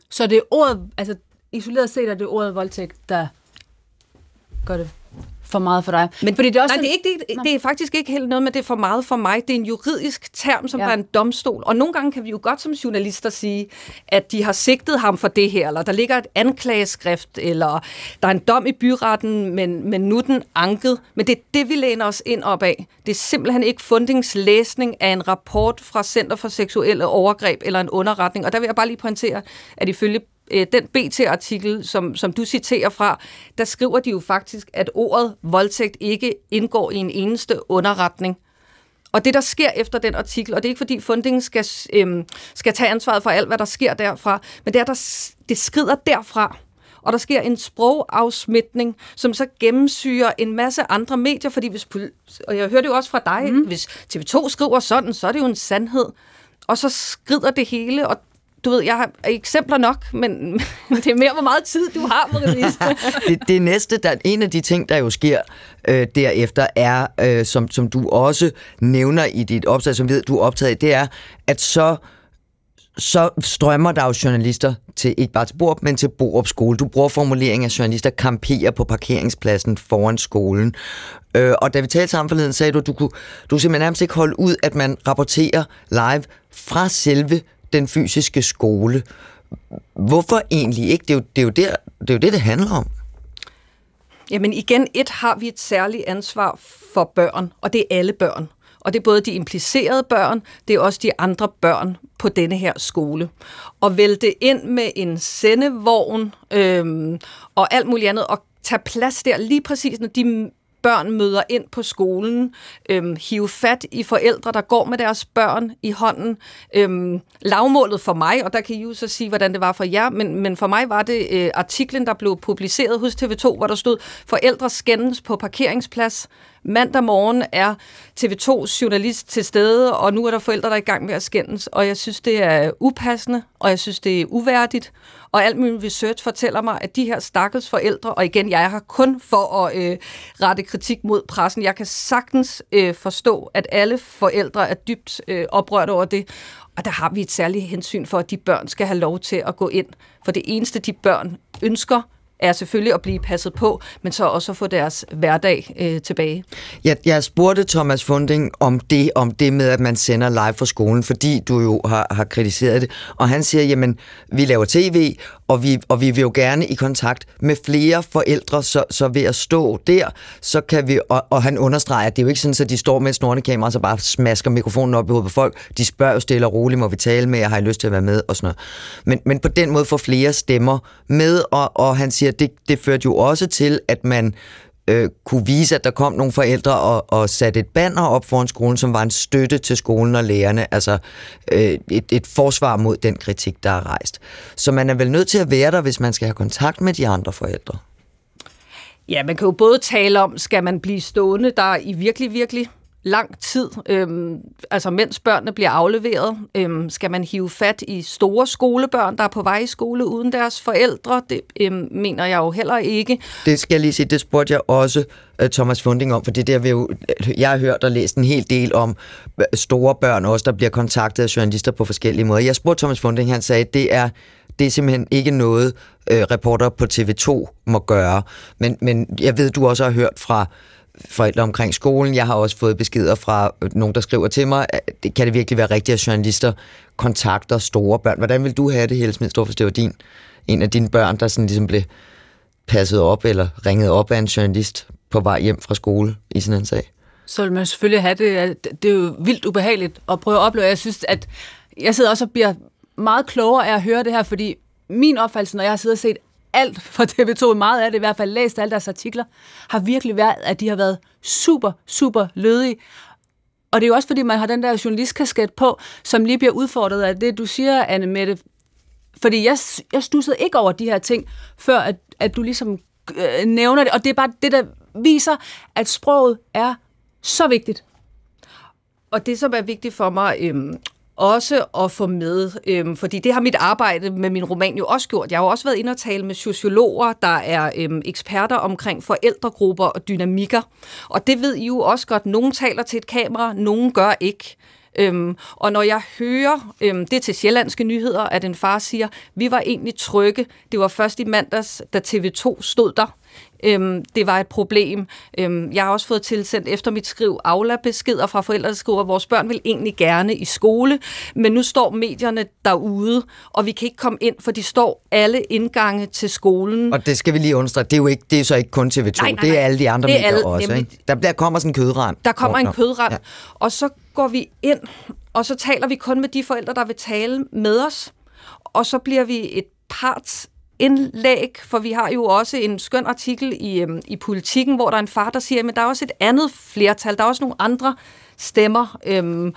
Så det er ordet, altså isoleret set er det ordet voldtægt, der gør det for meget for dig. Men fordi det er også nej, det er, ikke, det, det er faktisk ikke helt noget med, det er for meget for mig. Det er en juridisk term, som ja. er en domstol. Og nogle gange kan vi jo godt som journalister sige, at de har sigtet ham for det her, eller der ligger et anklageskrift, eller der er en dom i byretten, men, men nu den anket. Men det er det, vi læner os ind op af. Det er simpelthen ikke fundingslæsning af en rapport fra Center for Seksuelle Overgreb eller en underretning. Og der vil jeg bare lige pointere, at ifølge øh, den BT-artikel, som, som du citerer fra, der skriver de jo faktisk, at ordet voldtægt ikke indgår i en eneste underretning. Og det, der sker efter den artikel, og det er ikke fordi fundingen skal, øhm, skal tage ansvaret for alt, hvad der sker derfra, men det er, der, det skrider derfra, og der sker en sprogafsmitning, som så gennemsyrer en masse andre medier, fordi hvis, og jeg hørte jo også fra dig, mm. hvis TV2 skriver sådan, så er det jo en sandhed. Og så skrider det hele, og du ved, jeg har eksempler nok, men det er mere, hvor meget tid du har, Marie det, det næste, der en af de ting, der jo sker øh, derefter, er, øh, som, som du også nævner i dit opslag, som ved, du er optaget det er, at så så strømmer der jo journalister til, ikke bare til Borup, men til Borup skole. Du bruger formuleringen at journalister kamperer på parkeringspladsen foran skolen. Øh, og da vi talte sammen forleden, sagde du, du kunne, du simpelthen nærmest ikke holde ud, at man rapporterer live fra selve den fysiske skole. Hvorfor egentlig ikke? Det er jo det, er jo der, det, er jo det, det handler om. Jamen igen, et har vi et særligt ansvar for børn, og det er alle børn. Og det er både de implicerede børn, det er også de andre børn på denne her skole. Og vælte ind med en sendevogn øhm, og alt muligt andet, og tage plads der lige præcis, når de børn møder ind på skolen, øhm, hive fat i forældre, der går med deres børn i hånden. Øhm, lavmålet for mig, og der kan I jo så sige, hvordan det var for jer, men, men for mig var det øh, artiklen, der blev publiceret hos TV2, hvor der stod, forældre skændes på parkeringsplads. Mandag morgen er TV2's journalist til stede, og nu er der forældre, der er i gang med at skændes, og jeg synes, det er upassende, og jeg synes, det er uværdigt, og alt min research fortæller mig, at de her stakkels forældre, og igen, jeg er her kun for at øh, rette kritik mod pressen. Jeg kan sagtens øh, forstå, at alle forældre er dybt øh, oprørt over det. Og der har vi et særligt hensyn for, at de børn skal have lov til at gå ind. For det eneste, de børn ønsker, er selvfølgelig at blive passet på, men så også at få deres hverdag øh, tilbage. Ja, jeg spurgte Thomas Funding om det, om det med, at man sender live fra skolen, fordi du jo har, har kritiseret det, og han siger, jamen, vi laver tv, og vi, og vi vil jo gerne i kontakt med flere forældre, så, så ved at stå der, så kan vi, og, og han understreger, at det er jo ikke sådan, at de står med et snortekamera, og så bare smasker mikrofonen op i hovedet på folk. De spørger jo stille og roligt, må vi tale med, jeg har I lyst til at være med, og sådan noget. Men, men på den måde får flere stemmer med, og, og han siger, at det, det førte jo også til, at man øh, kunne vise, at der kom nogle forældre og, og satte et banner op foran skolen, som var en støtte til skolen og lærerne, altså øh, et, et forsvar mod den kritik, der er rejst. Så man er vel nødt til at være der, hvis man skal have kontakt med de andre forældre. Ja, man kan jo både tale om, skal man blive stående der i virkelig, virkelig lang tid, øhm, altså mens børnene bliver afleveret, øhm, skal man hive fat i store skolebørn, der er på vej i skole uden deres forældre. Det øhm, mener jeg jo heller ikke. Det skal jeg lige sige, det spurgte jeg også øh, Thomas Funding om, for det der vil jo, øh, jeg har hørt og læst en hel del om øh, store børn også, der bliver kontaktet af journalister på forskellige måder. Jeg spurgte Thomas Funding, han sagde, det er, det er simpelthen ikke noget, øh, reporter på TV2 må gøre. Men, men jeg ved, du også har hørt fra forældre omkring skolen. Jeg har også fået beskeder fra øh, nogen, der skriver til mig, at det kan det virkelig være rigtigt, at journalister kontakter store børn. Hvordan vil du have det, Helle Smidstrup, hvis det var din, en af dine børn, der sådan ligesom blev passet op eller ringet op af en journalist på vej hjem fra skole i sådan en sag? Så vil man selvfølgelig have det. Det er jo vildt ubehageligt at prøve at opleve. Jeg synes, at jeg sidder også og bliver meget klogere af at høre det her, fordi min opfattelse, når jeg har siddet og set alt fra TV2, meget af det i hvert fald, læst alle deres artikler, har virkelig været, at de har været super, super lødige. Og det er jo også, fordi man har den der journalistkasket på, som lige bliver udfordret af det, du siger, Anne Mette. Fordi jeg, jeg stussede ikke over de her ting, før at, at du ligesom øh, nævner det. Og det er bare det, der viser, at sproget er så vigtigt. Og det, som er vigtigt for mig øhm, også at få med, øhm, fordi det har mit arbejde med min roman jo også gjort. Jeg har jo også været inde og tale med sociologer, der er øhm, eksperter omkring forældregrupper og dynamikker. Og det ved I jo også godt. Nogen taler til et kamera, nogen gør ikke. Øhm, og når jeg hører, øhm, det til sjællandske nyheder, at en far siger, vi var egentlig trygge, det var først i mandags, da TV2 stod der, Øhm, det var et problem. Øhm, jeg har også fået tilsendt efter mit skriv Aula-beskeder fra forældre, der skriver, at vores børn vil egentlig gerne i skole, men nu står medierne derude, og vi kan ikke komme ind, for de står alle indgange til skolen. Og det skal vi lige understrege, det er jo ikke, det er så ikke kun TV2, nej, nej, nej. det er alle de andre medier alle, også. Nemlig, ikke? Der, der kommer sådan en kødrand. Der kommer en kødrand, ja. og så går vi ind, og så taler vi kun med de forældre, der vil tale med os, og så bliver vi et parts indlæg, for vi har jo også en skøn artikel i, øhm, i politikken, hvor der er en far, der siger, at der er også et andet flertal, der er også nogle andre stemmer, øhm,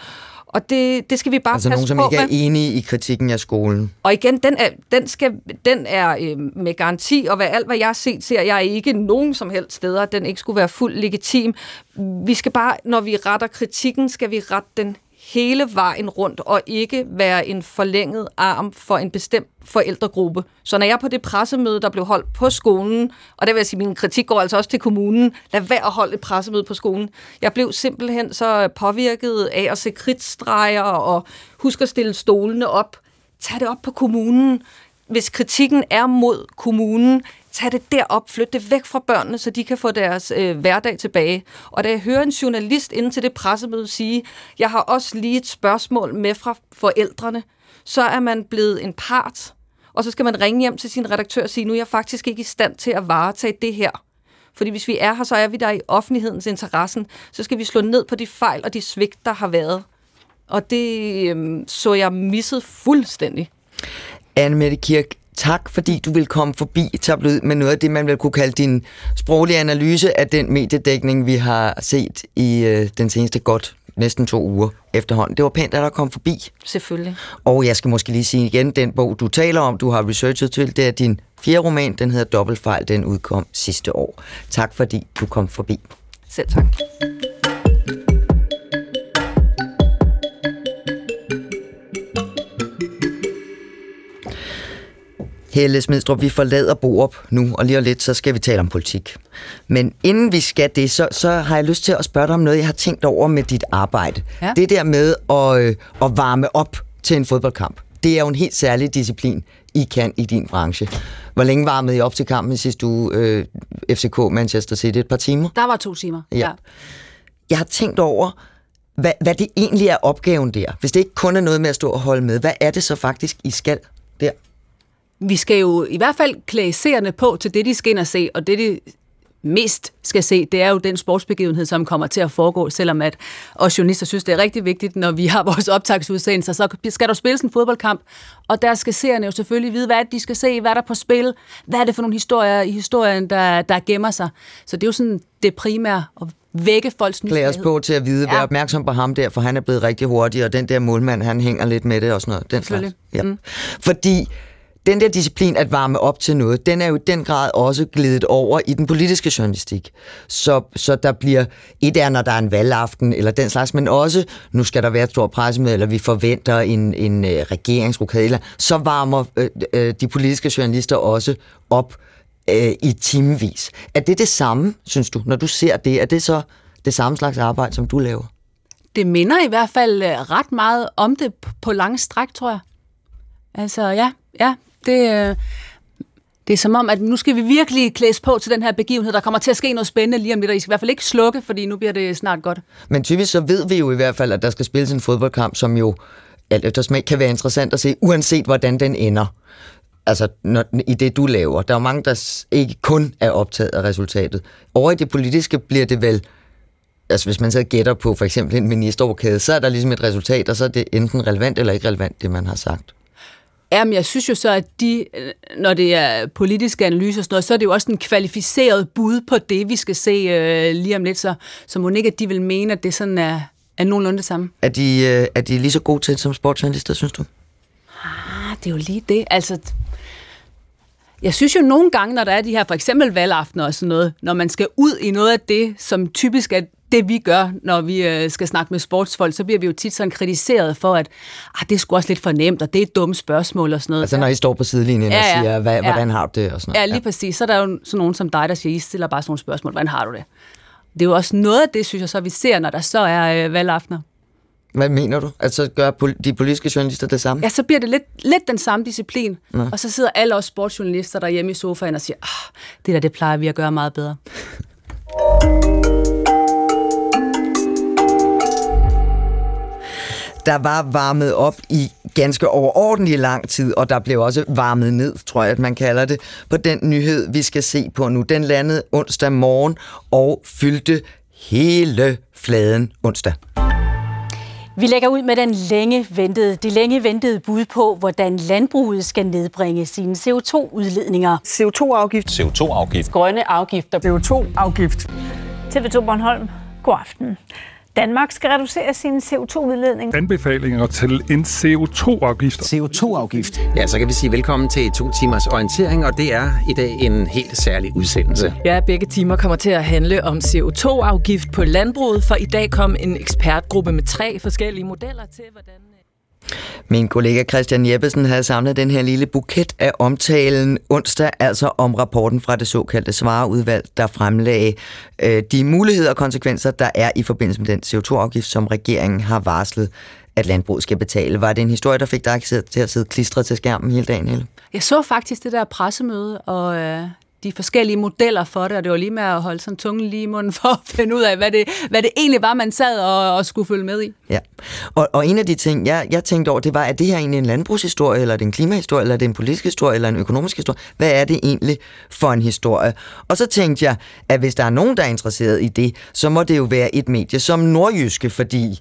og det, det skal vi bare altså passe nogen, som på ikke er enige i kritikken af skolen. Og igen, den er, den skal, den er øh, med garanti, og hvad, alt hvad jeg har set, ser jeg ikke nogen som helst steder, at den ikke skulle være fuldt legitim. Vi skal bare, når vi retter kritikken, skal vi rette den hele vejen rundt, og ikke være en forlænget arm for en bestemt forældregruppe. Så når jeg er på det pressemøde, der blev holdt på skolen, og der vil jeg sige, min kritik går altså også til kommunen, lad være at holde et pressemøde på skolen. Jeg blev simpelthen så påvirket af at se kritstreger og huske at stille stolene op. Tag det op på kommunen. Hvis kritikken er mod kommunen, tag det derop, flyt det væk fra børnene, så de kan få deres øh, hverdag tilbage. Og da jeg hører en journalist ind til det pressemøde sige, jeg har også lige et spørgsmål med fra forældrene, så er man blevet en part, og så skal man ringe hjem til sin redaktør og sige, nu er jeg faktisk ikke i stand til at varetage det her. Fordi hvis vi er her, så er vi der i offentlighedens interessen. Så skal vi slå ned på de fejl og de svigt, der har været. Og det øh, så jeg misset fuldstændig. Anne Mette Kirk, tak fordi du vil komme forbi tabloid med noget af det, man vil kunne kalde din sproglige analyse af den mediedækning, vi har set i øh, den seneste godt næsten to uger efterhånden. Det var pænt, at der kom forbi. Selvfølgelig. Og jeg skal måske lige sige igen, den bog, du taler om, du har researchet til, det er din fjerde roman, den hedder Dobbeltfejl, den udkom sidste år. Tak fordi du kom forbi. Selv tak. Helle Smidstrup, vi forlader Borup nu, og lige om lidt, så skal vi tale om politik. Men inden vi skal det, så, så har jeg lyst til at spørge dig om noget, jeg har tænkt over med dit arbejde. Ja. Det der med at, øh, at varme op til en fodboldkamp. Det er jo en helt særlig disciplin, I kan i din branche. Hvor længe varmede I op til kampen sidste uge, øh, FCK Manchester City? Et par timer? Der var to timer, ja. ja. Jeg har tænkt over, hvad, hvad det egentlig er opgaven der. Hvis det ikke kun er noget med at stå og holde med, hvad er det så faktisk, I skal der? Vi skal jo i hvert fald klæde seerne på til det, de skal ind og se, og det, de mest skal se, det er jo den sportsbegivenhed, som kommer til at foregå, selvom at os journalister synes, det er rigtig vigtigt, når vi har vores optagsudsendelser, så skal der spilles en fodboldkamp, og der skal seerne jo selvfølgelig vide, hvad de skal se, hvad der er på spil, hvad er det for nogle historier i historien, der, der gemmer sig. Så det er jo sådan det primære, at vække folks nysgerrighed. Klæde os på til at vide, ja. vær opmærksom på ham der, for han er blevet rigtig hurtig, og den der målmand, han hænger lidt med det og sådan noget. Den Selvfølgelig. Ja. Mm. Fordi den der disciplin at varme op til noget, den er jo i den grad også glidet over i den politiske journalistik. Så, så der bliver, et er, når der er en valgaften eller den slags, men også, nu skal der være et stort pressemøde, eller vi forventer en, en øh, regeringsrokade, eller så varmer øh, øh, de politiske journalister også op øh, i timevis. Er det det samme, synes du, når du ser det? Er det så det samme slags arbejde, som du laver? Det minder i hvert fald øh, ret meget om det på lange stræk, tror jeg. Altså, ja, ja, det, øh, det er som om, at nu skal vi virkelig klædes på til den her begivenhed. Der kommer til at ske noget spændende lige om lidt, og I skal i hvert fald ikke slukke, fordi nu bliver det snart godt. Men typisk så ved vi jo i hvert fald, at der skal spilles en fodboldkamp, som jo alt eftersom kan være interessant at se, uanset hvordan den ender. Altså, når, i det du laver. Der er mange, der ikke kun er optaget af resultatet. Over i det politiske bliver det vel altså hvis man så gætter på for eksempel en ministerorkade, så er der ligesom et resultat, og så er det enten relevant eller ikke relevant, det man har sagt. Jamen, jeg synes jo så, at de, øh, når det er politiske analyser og sådan noget, så er det jo også en kvalificeret bud på det, vi skal se øh, lige om lidt. Så, så må ikke, at de vil mene, at det sådan er, er nogenlunde det samme. Er de, øh, er de lige så gode til som sportsjournalister, synes du? Ah, det er jo lige det. Altså, jeg synes jo nogle gange, når der er de her for eksempel valgaftener og sådan noget, når man skal ud i noget af det, som typisk er det vi gør, når vi øh, skal snakke med sportsfolk, så bliver vi jo tit sådan kritiseret for, at ah, det er sgu også lidt for nemt, og det er et dumt spørgsmål og sådan noget. Altså når I står på sidelinjen ja, ja, og siger, hvad, ja. hvordan har du det? Og sådan noget. Ja, lige ja. præcis. Så er der jo sådan nogen som dig, der siger, I stiller bare sådan nogle spørgsmål, hvordan har du det? Det er jo også noget af det, synes jeg så, vi ser, når der så er øh, valgaftener. Hvad mener du? Altså gør de politiske journalister det samme? Ja, så bliver det lidt, lidt den samme disciplin. Ja. Og så sidder alle os sportsjournalister der hjemme i sofaen og siger, ah, det der, det plejer vi at gøre meget bedre. Der var varmet op i ganske overordentlig lang tid, og der blev også varmet ned, tror jeg, at man kalder det, på den nyhed, vi skal se på nu. Den landede onsdag morgen og fyldte hele fladen onsdag. Vi lægger ud med den længe ventede, det længe ventede bud på, hvordan landbruget skal nedbringe sine CO2-udledninger. CO2-afgift. CO2-afgift. Grønne afgifter. CO2-afgift. TV2 Bornholm. God aften. Danmark skal reducere sin CO2-udledning. Anbefalinger til en CO2-afgift. CO2-afgift. Ja, så kan vi sige velkommen til to timers orientering, og det er i dag en helt særlig udsendelse. Ja, begge timer kommer til at handle om CO2-afgift på landbruget, for i dag kom en ekspertgruppe med tre forskellige modeller til, hvordan min kollega Christian Jeppesen havde samlet den her lille buket af omtalen onsdag, altså om rapporten fra det såkaldte svareudvalg, der fremlagde øh, de muligheder og konsekvenser, der er i forbindelse med den CO2-afgift, som regeringen har varslet, at landbruget skal betale. Var det en historie, der fik dig til at sidde klistret til skærmen hele dagen, Helle? Jeg så faktisk det der pressemøde, og øh, de forskellige modeller for det, og det var lige med at holde sådan tungen lige i munden for at finde ud af, hvad det, hvad det egentlig var, man sad og, og skulle følge med i. Ja, og, og en af de ting, jeg, jeg tænkte over, det var, at det her egentlig en landbrugshistorie, eller er det en klimahistorie, eller er det en politisk historie, eller en økonomisk historie? Hvad er det egentlig for en historie? Og så tænkte jeg, at hvis der er nogen, der er interesseret i det, så må det jo være et medie som Nordjyske, fordi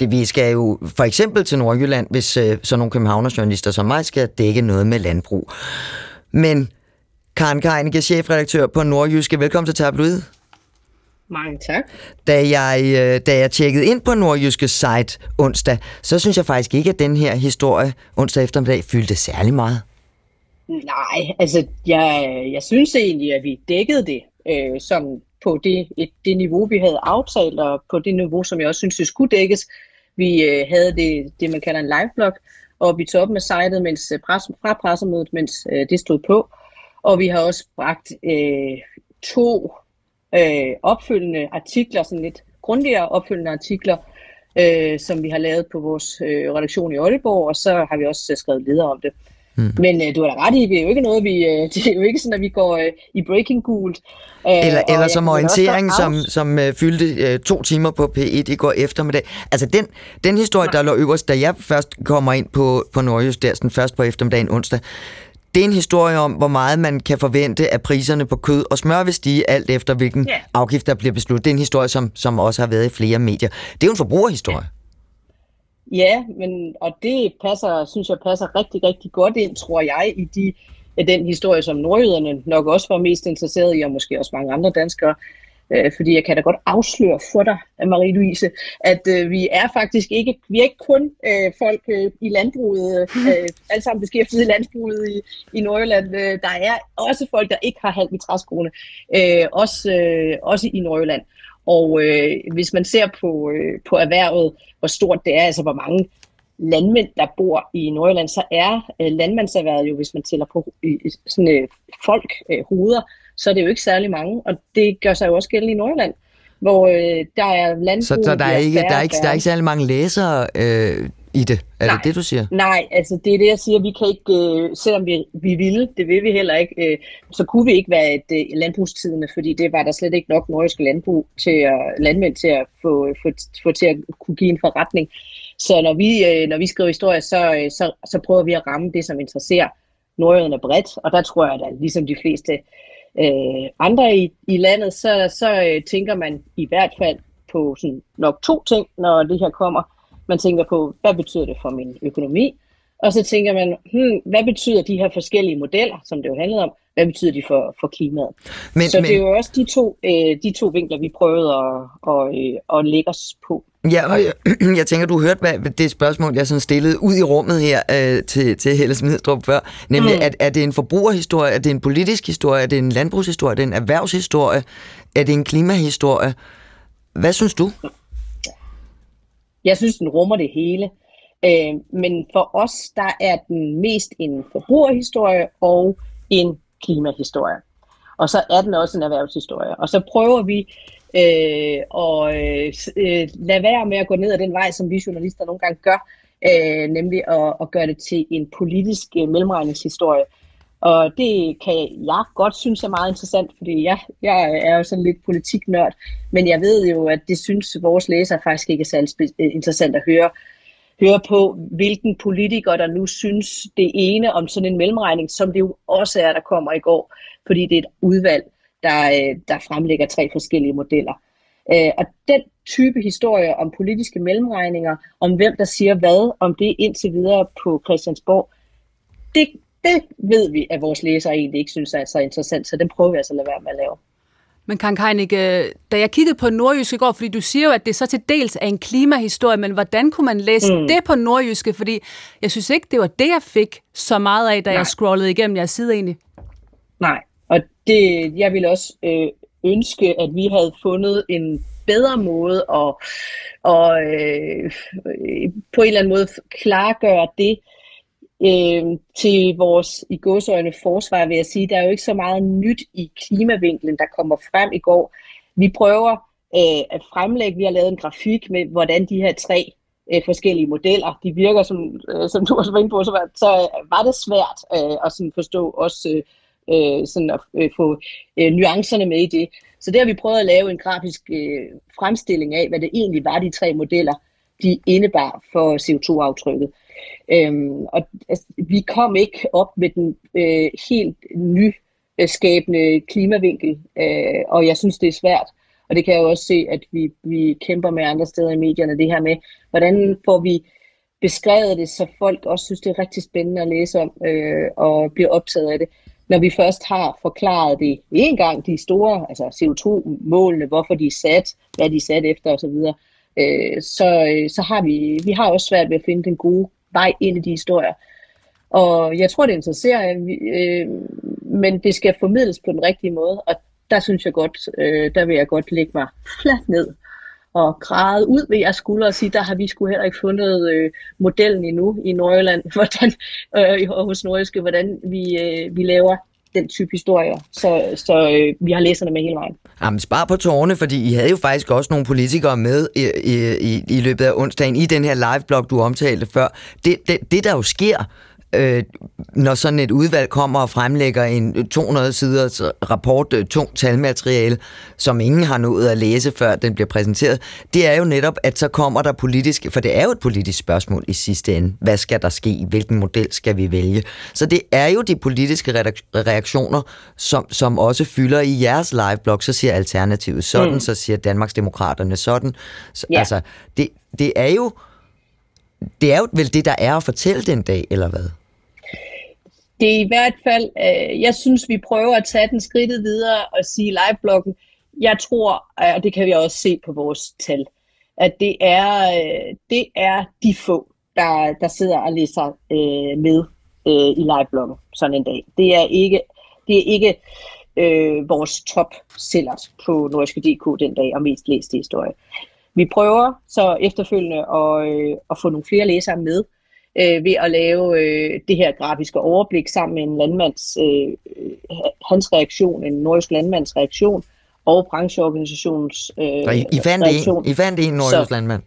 det, vi skal jo for eksempel til Nordjylland, hvis øh, sådan nogle københavnerjournalister som mig skal dække noget med landbrug. Men Karen Keinicke, chefredaktør på Nordjyske. Velkommen til Tabloid. Mange tak. Da jeg, øh, da jeg tjekkede ind på Nordjyske site onsdag, så synes jeg faktisk ikke, at den her historie onsdag eftermiddag fyldte særlig meget. Nej, altså jeg, jeg synes egentlig, at vi dækkede det øh, som på det, et, det niveau, vi havde aftalt, og på det niveau, som jeg også synes, det skulle dækkes. Vi øh, havde det, det, man kalder en live-blog, og vi tog op med sitet mens, øh, pres, fra pressemødet, mens øh, det stod på. Og vi har også bragt øh, to øh, opfølgende artikler, sådan lidt grundigere opfølgende artikler, øh, som vi har lavet på vores øh, redaktion i Aalborg, og så har vi også øh, skrevet videre om det. Mm. Men øh, du har da ret i, det er jo ikke noget, vi, øh, det er jo ikke sådan, at vi går øh, i breaking gult. Øh, eller, eller som orientering, som, som øh, fyldte øh, to timer på P1 i går eftermiddag. Altså den, den historie, der lå øverst, da jeg først kommer ind på, på Nordjysk, der sådan først på eftermiddagen onsdag, det er en historie om, hvor meget man kan forvente, at priserne på kød og smør vil stige, alt efter hvilken ja. afgift, der bliver besluttet. Det er en historie, som, som også har været i flere medier. Det er jo en forbrugerhistorie. Ja, men, og det passer, synes jeg passer rigtig, rigtig godt ind, tror jeg, i de, den historie, som nordjyderne nok også var mest interesseret i, og måske også mange andre danskere. Øh, fordi jeg kan da godt afsløre for dig, Marie-Louise, at øh, vi er faktisk ikke, vi er ikke kun øh, folk øh, i landbruget, øh, alle sammen beskæftiget i landbruget i, i Nordjylland. Øh, der er også folk, der ikke har halv i træskoene, øh, også, øh, også i Nordjylland. Og øh, hvis man ser på, øh, på erhvervet, hvor stort det er, altså hvor mange landmænd, der bor i Nordjylland, så er øh, landmandserhvervet jo, hvis man tæller på øh, sådan, øh, folk, øh, hoveder, så er det jo ikke særlig mange, og det gør sig jo også gældende i Nordjylland, hvor øh, der er landbrug... Så, så der, er ikke, der, er ikke, der er ikke særlig mange læsere øh, i det? Er nej, det det, du siger? Nej, altså det er det, jeg siger. Vi kan ikke, øh, selvom vi, vi ville, det vil vi heller ikke, øh, så kunne vi ikke være et øh, landbrugstidende, fordi det var der slet ikke nok nordiske landbrug til at, landmænd til at få, få, få til at kunne give en forretning. Så når vi, øh, når vi skriver historie, så, øh, så, så prøver vi at ramme det, som interesserer nordjyderne bredt, og der tror jeg, at ligesom de fleste øh, andre i, i landet, så, så øh, tænker man i hvert fald på sådan nok to ting, når det her kommer. Man tænker på, hvad betyder det for min økonomi? Og så tænker man, hmm, hvad betyder de her forskellige modeller, som det jo handlede om, hvad betyder de for, for klimaet? Men, så men, det er jo også de to, øh, de to vinkler, vi prøvede at, at, øh, at lægge os på. Ja, og jeg, jeg tænker, du hørte hvad, det spørgsmål, jeg sådan stillede ud i rummet her øh, til, til Helle Smidstrup før, nemlig, mm. at, er det en forbrugerhistorie, er det en politisk historie, er det en landbrugshistorie, er det en erhvervshistorie, er det en klimahistorie? Hvad synes du? Jeg synes, den rummer det hele. Øh, men for os, der er den mest en forbrugerhistorie og en klimahistorie. Og så er den også en erhvervshistorie. Og så prøver vi øh, og øh, lade være med at gå ned ad den vej, som vi journalister nogle gange gør, øh, nemlig at, at gøre det til en politisk øh, mellemregningshistorie. Og det kan jeg godt synes er meget interessant, fordi jeg, jeg er jo sådan lidt politiknørd, men jeg ved jo, at det synes vores læsere faktisk ikke er særlig øh, interessant at høre, høre på, hvilken politiker, der nu synes det ene om sådan en mellemregning, som det jo også er, der kommer i går, fordi det er et udvalg, der, øh, der fremlægger tre forskellige modeller. Øh, og den type historie om politiske mellemregninger, om hvem der siger hvad, om det indtil videre på Christiansborg, det, det ved vi, at vores læsere egentlig ikke synes er så interessant, så den prøver vi altså at lade være med at lave. Men kan Kajnik, da jeg kiggede på Nordjyske i går, fordi du siger jo, at det så til dels er en klimahistorie, men hvordan kunne man læse mm. det på Nordjyske? Fordi jeg synes ikke, det var det, jeg fik så meget af, da Nej. jeg scrollede igennem jeres side egentlig. Nej, og det, jeg ville også øh, ønske, at vi havde fundet en bedre måde at, og, øh, på en eller anden måde klargøre det øh, Øhm, til vores i godsøjne forsvar, vil jeg sige. Der er jo ikke så meget nyt i klimavinklen, der kommer frem i går. Vi prøver øh, at fremlægge, vi har lavet en grafik med, hvordan de her tre øh, forskellige modeller, de virker, som, øh, som du også var inde på, så var, så øh, var det svært øh, at sådan forstå også øh, øh, sådan at øh, få øh, nuancerne med i det. Så der har vi prøvet at lave en grafisk øh, fremstilling af, hvad det egentlig var, de tre modeller, de indebar for CO2-aftrykket. Øhm, og altså, vi kom ikke op med den øh, helt nyskabende klimavinkel, øh, og jeg synes, det er svært. Og det kan jeg jo også se, at vi, vi kæmper med andre steder i medierne, det her med, hvordan får vi beskrevet det, så folk også synes, det er rigtig spændende at læse om øh, og bliver optaget af det når vi først har forklaret det en gang, de store altså CO2-målene, hvorfor de er sat, hvad de er sat efter osv., øh, så, øh, så har vi, vi har også svært ved at finde den gode vej ind i de historier. Og jeg tror, det interesserer, øh, øh, men det skal formidles på den rigtige måde, og der synes jeg godt, øh, der vil jeg godt lægge mig fladt ned og græde ud ved jeres skuldre og sige, der har vi sgu heller ikke fundet øh, modellen endnu i Nordjylland, hvordan, øh, hos Nordiske, hvordan vi, øh, vi laver den type historier, så, så øh, vi har læserne med hele vejen. Jamen spar på tårne, fordi I havde jo faktisk også nogle politikere med i, i, i løbet af onsdagen i den her live-blog, du omtalte før. Det, det, det der jo sker, øh, når sådan et udvalg kommer og fremlægger en 200 siders rapport, øh, tung talmateriale, som ingen har nået at læse, før den bliver præsenteret, det er jo netop, at så kommer der politisk, for det er jo et politisk spørgsmål i sidste ende. Hvad skal der ske? Hvilken model skal vi vælge? Så det er jo de politiske reaktioner, som, som også fylder i jeres liveblog. Så siger Alternativet sådan, mm. så siger Danmarksdemokraterne sådan. Så, ja. Altså, det, det er jo det er jo vel det, der er at fortælle den dag, eller hvad? Det er i hvert fald, øh, jeg synes, vi prøver at tage den skridtet videre og sige livebloggen. Jeg tror, øh, og det kan vi også se på vores tal, at det er, øh, det er de få, der, der sidder og læser øh, med øh, i livebloggen sådan en dag. Det er ikke, det er ikke øh, vores top sellers på Nordiske DK den dag og mest læste historie. Vi prøver så efterfølgende at, øh, at få nogle flere læsere med øh, ved at lave øh, det her grafiske overblik sammen med en landmands, øh, hans reaktion, en nordisk landmands reaktion og brancheorganisations øh, I, I fandt reaktion. En, I fandt en nordisk landmand?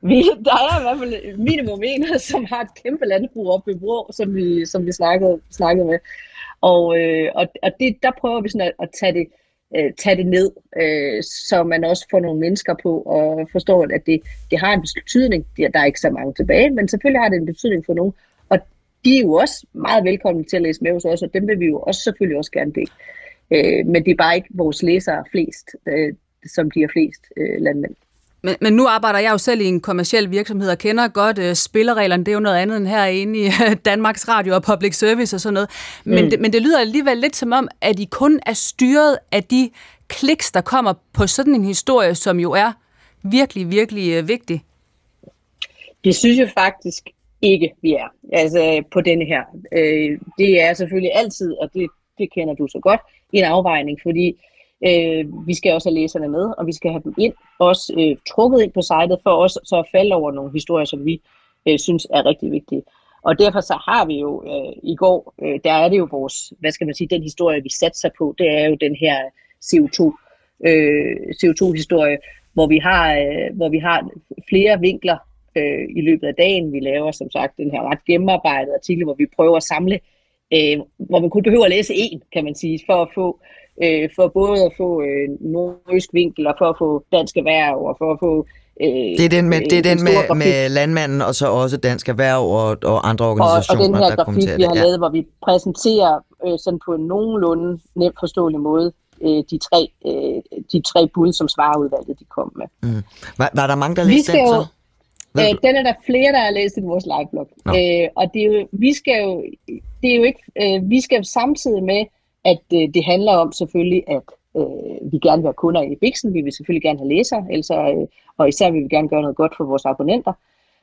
Vi, der er i hvert fald minimum en, som har et kæmpe landbrug oppe i Brå, som vi, som vi snakkede, snakkede med. Og, øh, og, og det, der prøver vi sådan at, at tage det øh, tage det ned, øh, så man også får nogle mennesker på og forstår, at det, det har en betydning. Der er ikke så mange tilbage, men selvfølgelig har det en betydning for nogen. Og de er jo også meget velkomne til at læse med hos os, og dem vil vi jo også selvfølgelig også gerne dele. Øh, men det er bare ikke vores læsere flest, øh, som de er flest øh, landmænd. Men, men nu arbejder jeg jo selv i en kommersiel virksomhed og kender godt uh, spillereglerne. Det er jo noget andet end herinde i uh, Danmarks Radio og Public Service og sådan noget. Men, mm. det, men det lyder alligevel lidt som om, at I kun er styret af de kliks, der kommer på sådan en historie, som jo er virkelig, virkelig uh, vigtig. Det synes jeg faktisk ikke, vi er. Altså på denne her. Uh, det er selvfølgelig altid, og det, det kender du så godt, en afvejning, fordi Øh, vi skal også have læserne med, og vi skal have dem ind, også øh, trukket ind på sitet, for os så at falde over nogle historier, som vi øh, synes er rigtig vigtige. Og derfor så har vi jo øh, i går, øh, der er det jo vores, hvad skal man sige, den historie, vi satser på, det er jo den her CO2, øh, CO2-historie, hvor vi har, øh, hvor vi har flere vinkler øh, i løbet af dagen. Vi laver som sagt den her ret gennemarbejdede artikel, hvor vi prøver at samle, øh, hvor man kun behøver at læse en, kan man sige, for at få øh, for både at få øh, nordisk vinkel og for at få dansk erhverv og for at få Øh, det er den med, det er den med, med landmanden og så også Dansk Erhverv og, og andre organisationer, og, og den her der grafik, vi har lavet, hvor vi præsenterer øh, sådan på en nogenlunde nemt forståelig måde øh, de, tre, øh, de tre bud, som svareudvalget de kom med. Mm. Var, var der mange, der læste den så? Øh, den er der flere, der har læst i vores liveblog. Øh, og det er jo, vi skal jo, det er jo ikke, øh, vi skal samtidig med at øh, det handler om selvfølgelig, at øh, vi gerne vil have kunder i Bixen, vi vil selvfølgelig gerne have læsere, ellers, øh, og især vil vi gerne gøre noget godt for vores abonnenter.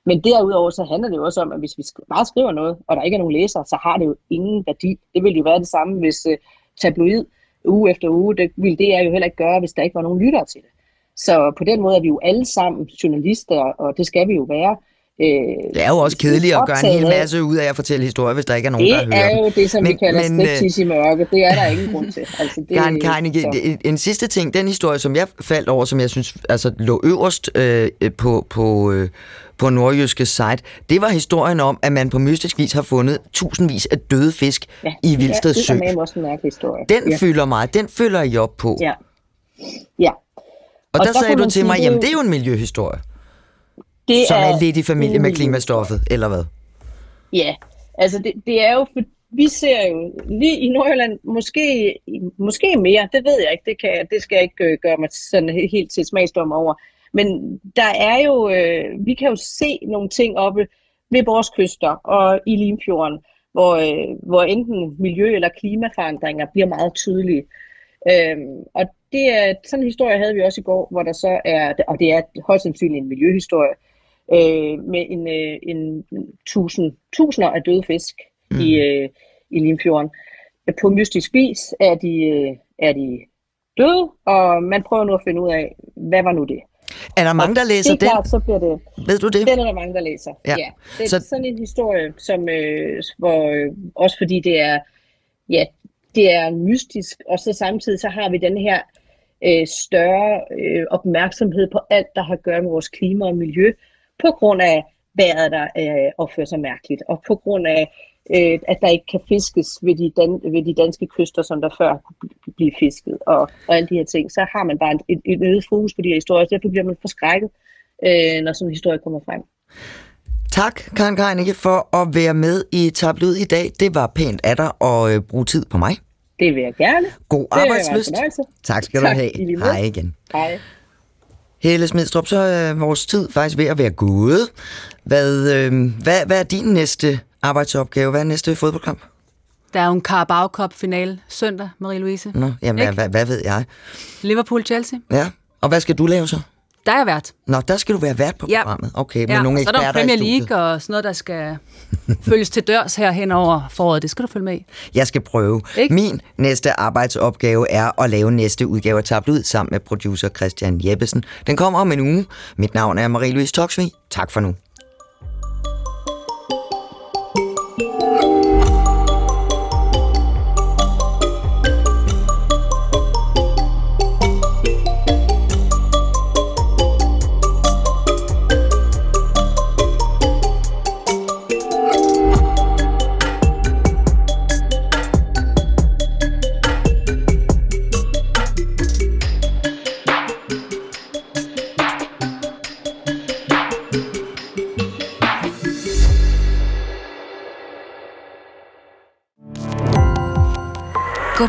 Men derudover så handler det jo også om, at hvis vi bare skriver noget, og der ikke er nogen læsere, så har det jo ingen værdi. Det ville jo være det samme, hvis øh, tabloid uge efter uge, det ville det er jo heller ikke gøre, hvis der ikke var nogen lyttere til det. Så på den måde er vi jo alle sammen journalister, og det skal vi jo være. Øh, det er jo også kedeligt at gøre en hel masse ud af at fortælle historier, hvis der ikke er nogen, det der hører Det er jo det, som men, vi kalder skeptis i mørke. Det er der ingen grund til. Altså, det, Karen, Karen, en, en sidste ting. Den historie, som jeg faldt over, som jeg synes altså, lå øverst øh, på, på, øh, på nordjyske site, det var historien om, at man på mystisk vis har fundet tusindvis af døde fisk ja, i Vildsted Sø. det er også en mærkelig historie. Den ja. fylder mig. Den følger I op på. Ja. ja. Og, og der, der sagde du til mig, jamen det er jo en miljøhistorie. Det som er, er lidt i familie med klimastoffet, eller hvad? Ja, altså det, det er jo, for vi ser jo lige i Nordjylland, måske, måske mere, det ved jeg ikke, det, kan, det skal jeg ikke øh, gøre mig sådan helt til smagsdom over. Men der er jo, øh, vi kan jo se nogle ting oppe ved vores kyster og i Limfjorden, hvor, øh, hvor enten miljø- eller klimaforandringer bliver meget tydelige. Øhm, og det er, sådan en historie havde vi også i går, hvor der så er, og det er højst sandsynligt en miljøhistorie, øh, med en, øh, en tusind, tusinder af døde fisk mm. i, øh, i Limfjorden. På mystisk vis er de, øh, er de døde, og man prøver nu at finde ud af, hvad var nu det? Er der mange, der læser det er klart, så bliver det... Ved du det? Den er der mange, der læser, ja. ja. Det er så... sådan en historie, som, øh, hvor, øh, også fordi det er, ja, det er mystisk, og så samtidig så har vi den her øh, større øh, opmærksomhed på alt, der har at gøre med vores klima og miljø, på grund af vejret, der øh, opfører sig mærkeligt, og på grund af øh, at der ikke kan fiskes ved de, dan- ved de danske kyster, som der før kunne blive fisket, og, og alle de her ting, så har man bare et, et øget fokus på de her historier, så derfor bliver man forskrækket, øh, når sådan en historie kommer frem. Tak, Karen Kreinicke, for at være med i Tablet i dag. Det var pænt af dig at øh, bruge tid på mig. Det vil jeg gerne. God arbejdsløst. Tak skal tak, du have. Hej igen. Hej. Helle Smidstrup, så er vores tid faktisk ved at være gået. Hvad, øh, hvad, hvad er din næste arbejdsopgave? Hvad er næste fodboldkamp? Der er jo en Carabao Cup finale søndag, Marie-Louise. Nå, jamen, hvad, hvad, hvad ved jeg? Liverpool-Chelsea. Ja, og hvad skal du lave så? Der er jeg vært. Nå, der skal du være vært på ja. programmet. Okay, med ja, nogle og så er der eksperter Premier. League og sådan noget, der skal følges til dørs her hen over foråret. Det skal du følge med i. Jeg skal prøve. Ikke? Min næste arbejdsopgave er at lave næste udgave af Tablet sammen med producer Christian Jeppesen. Den kommer om en uge. Mit navn er Marie-Louise Toksvig. Tak for nu.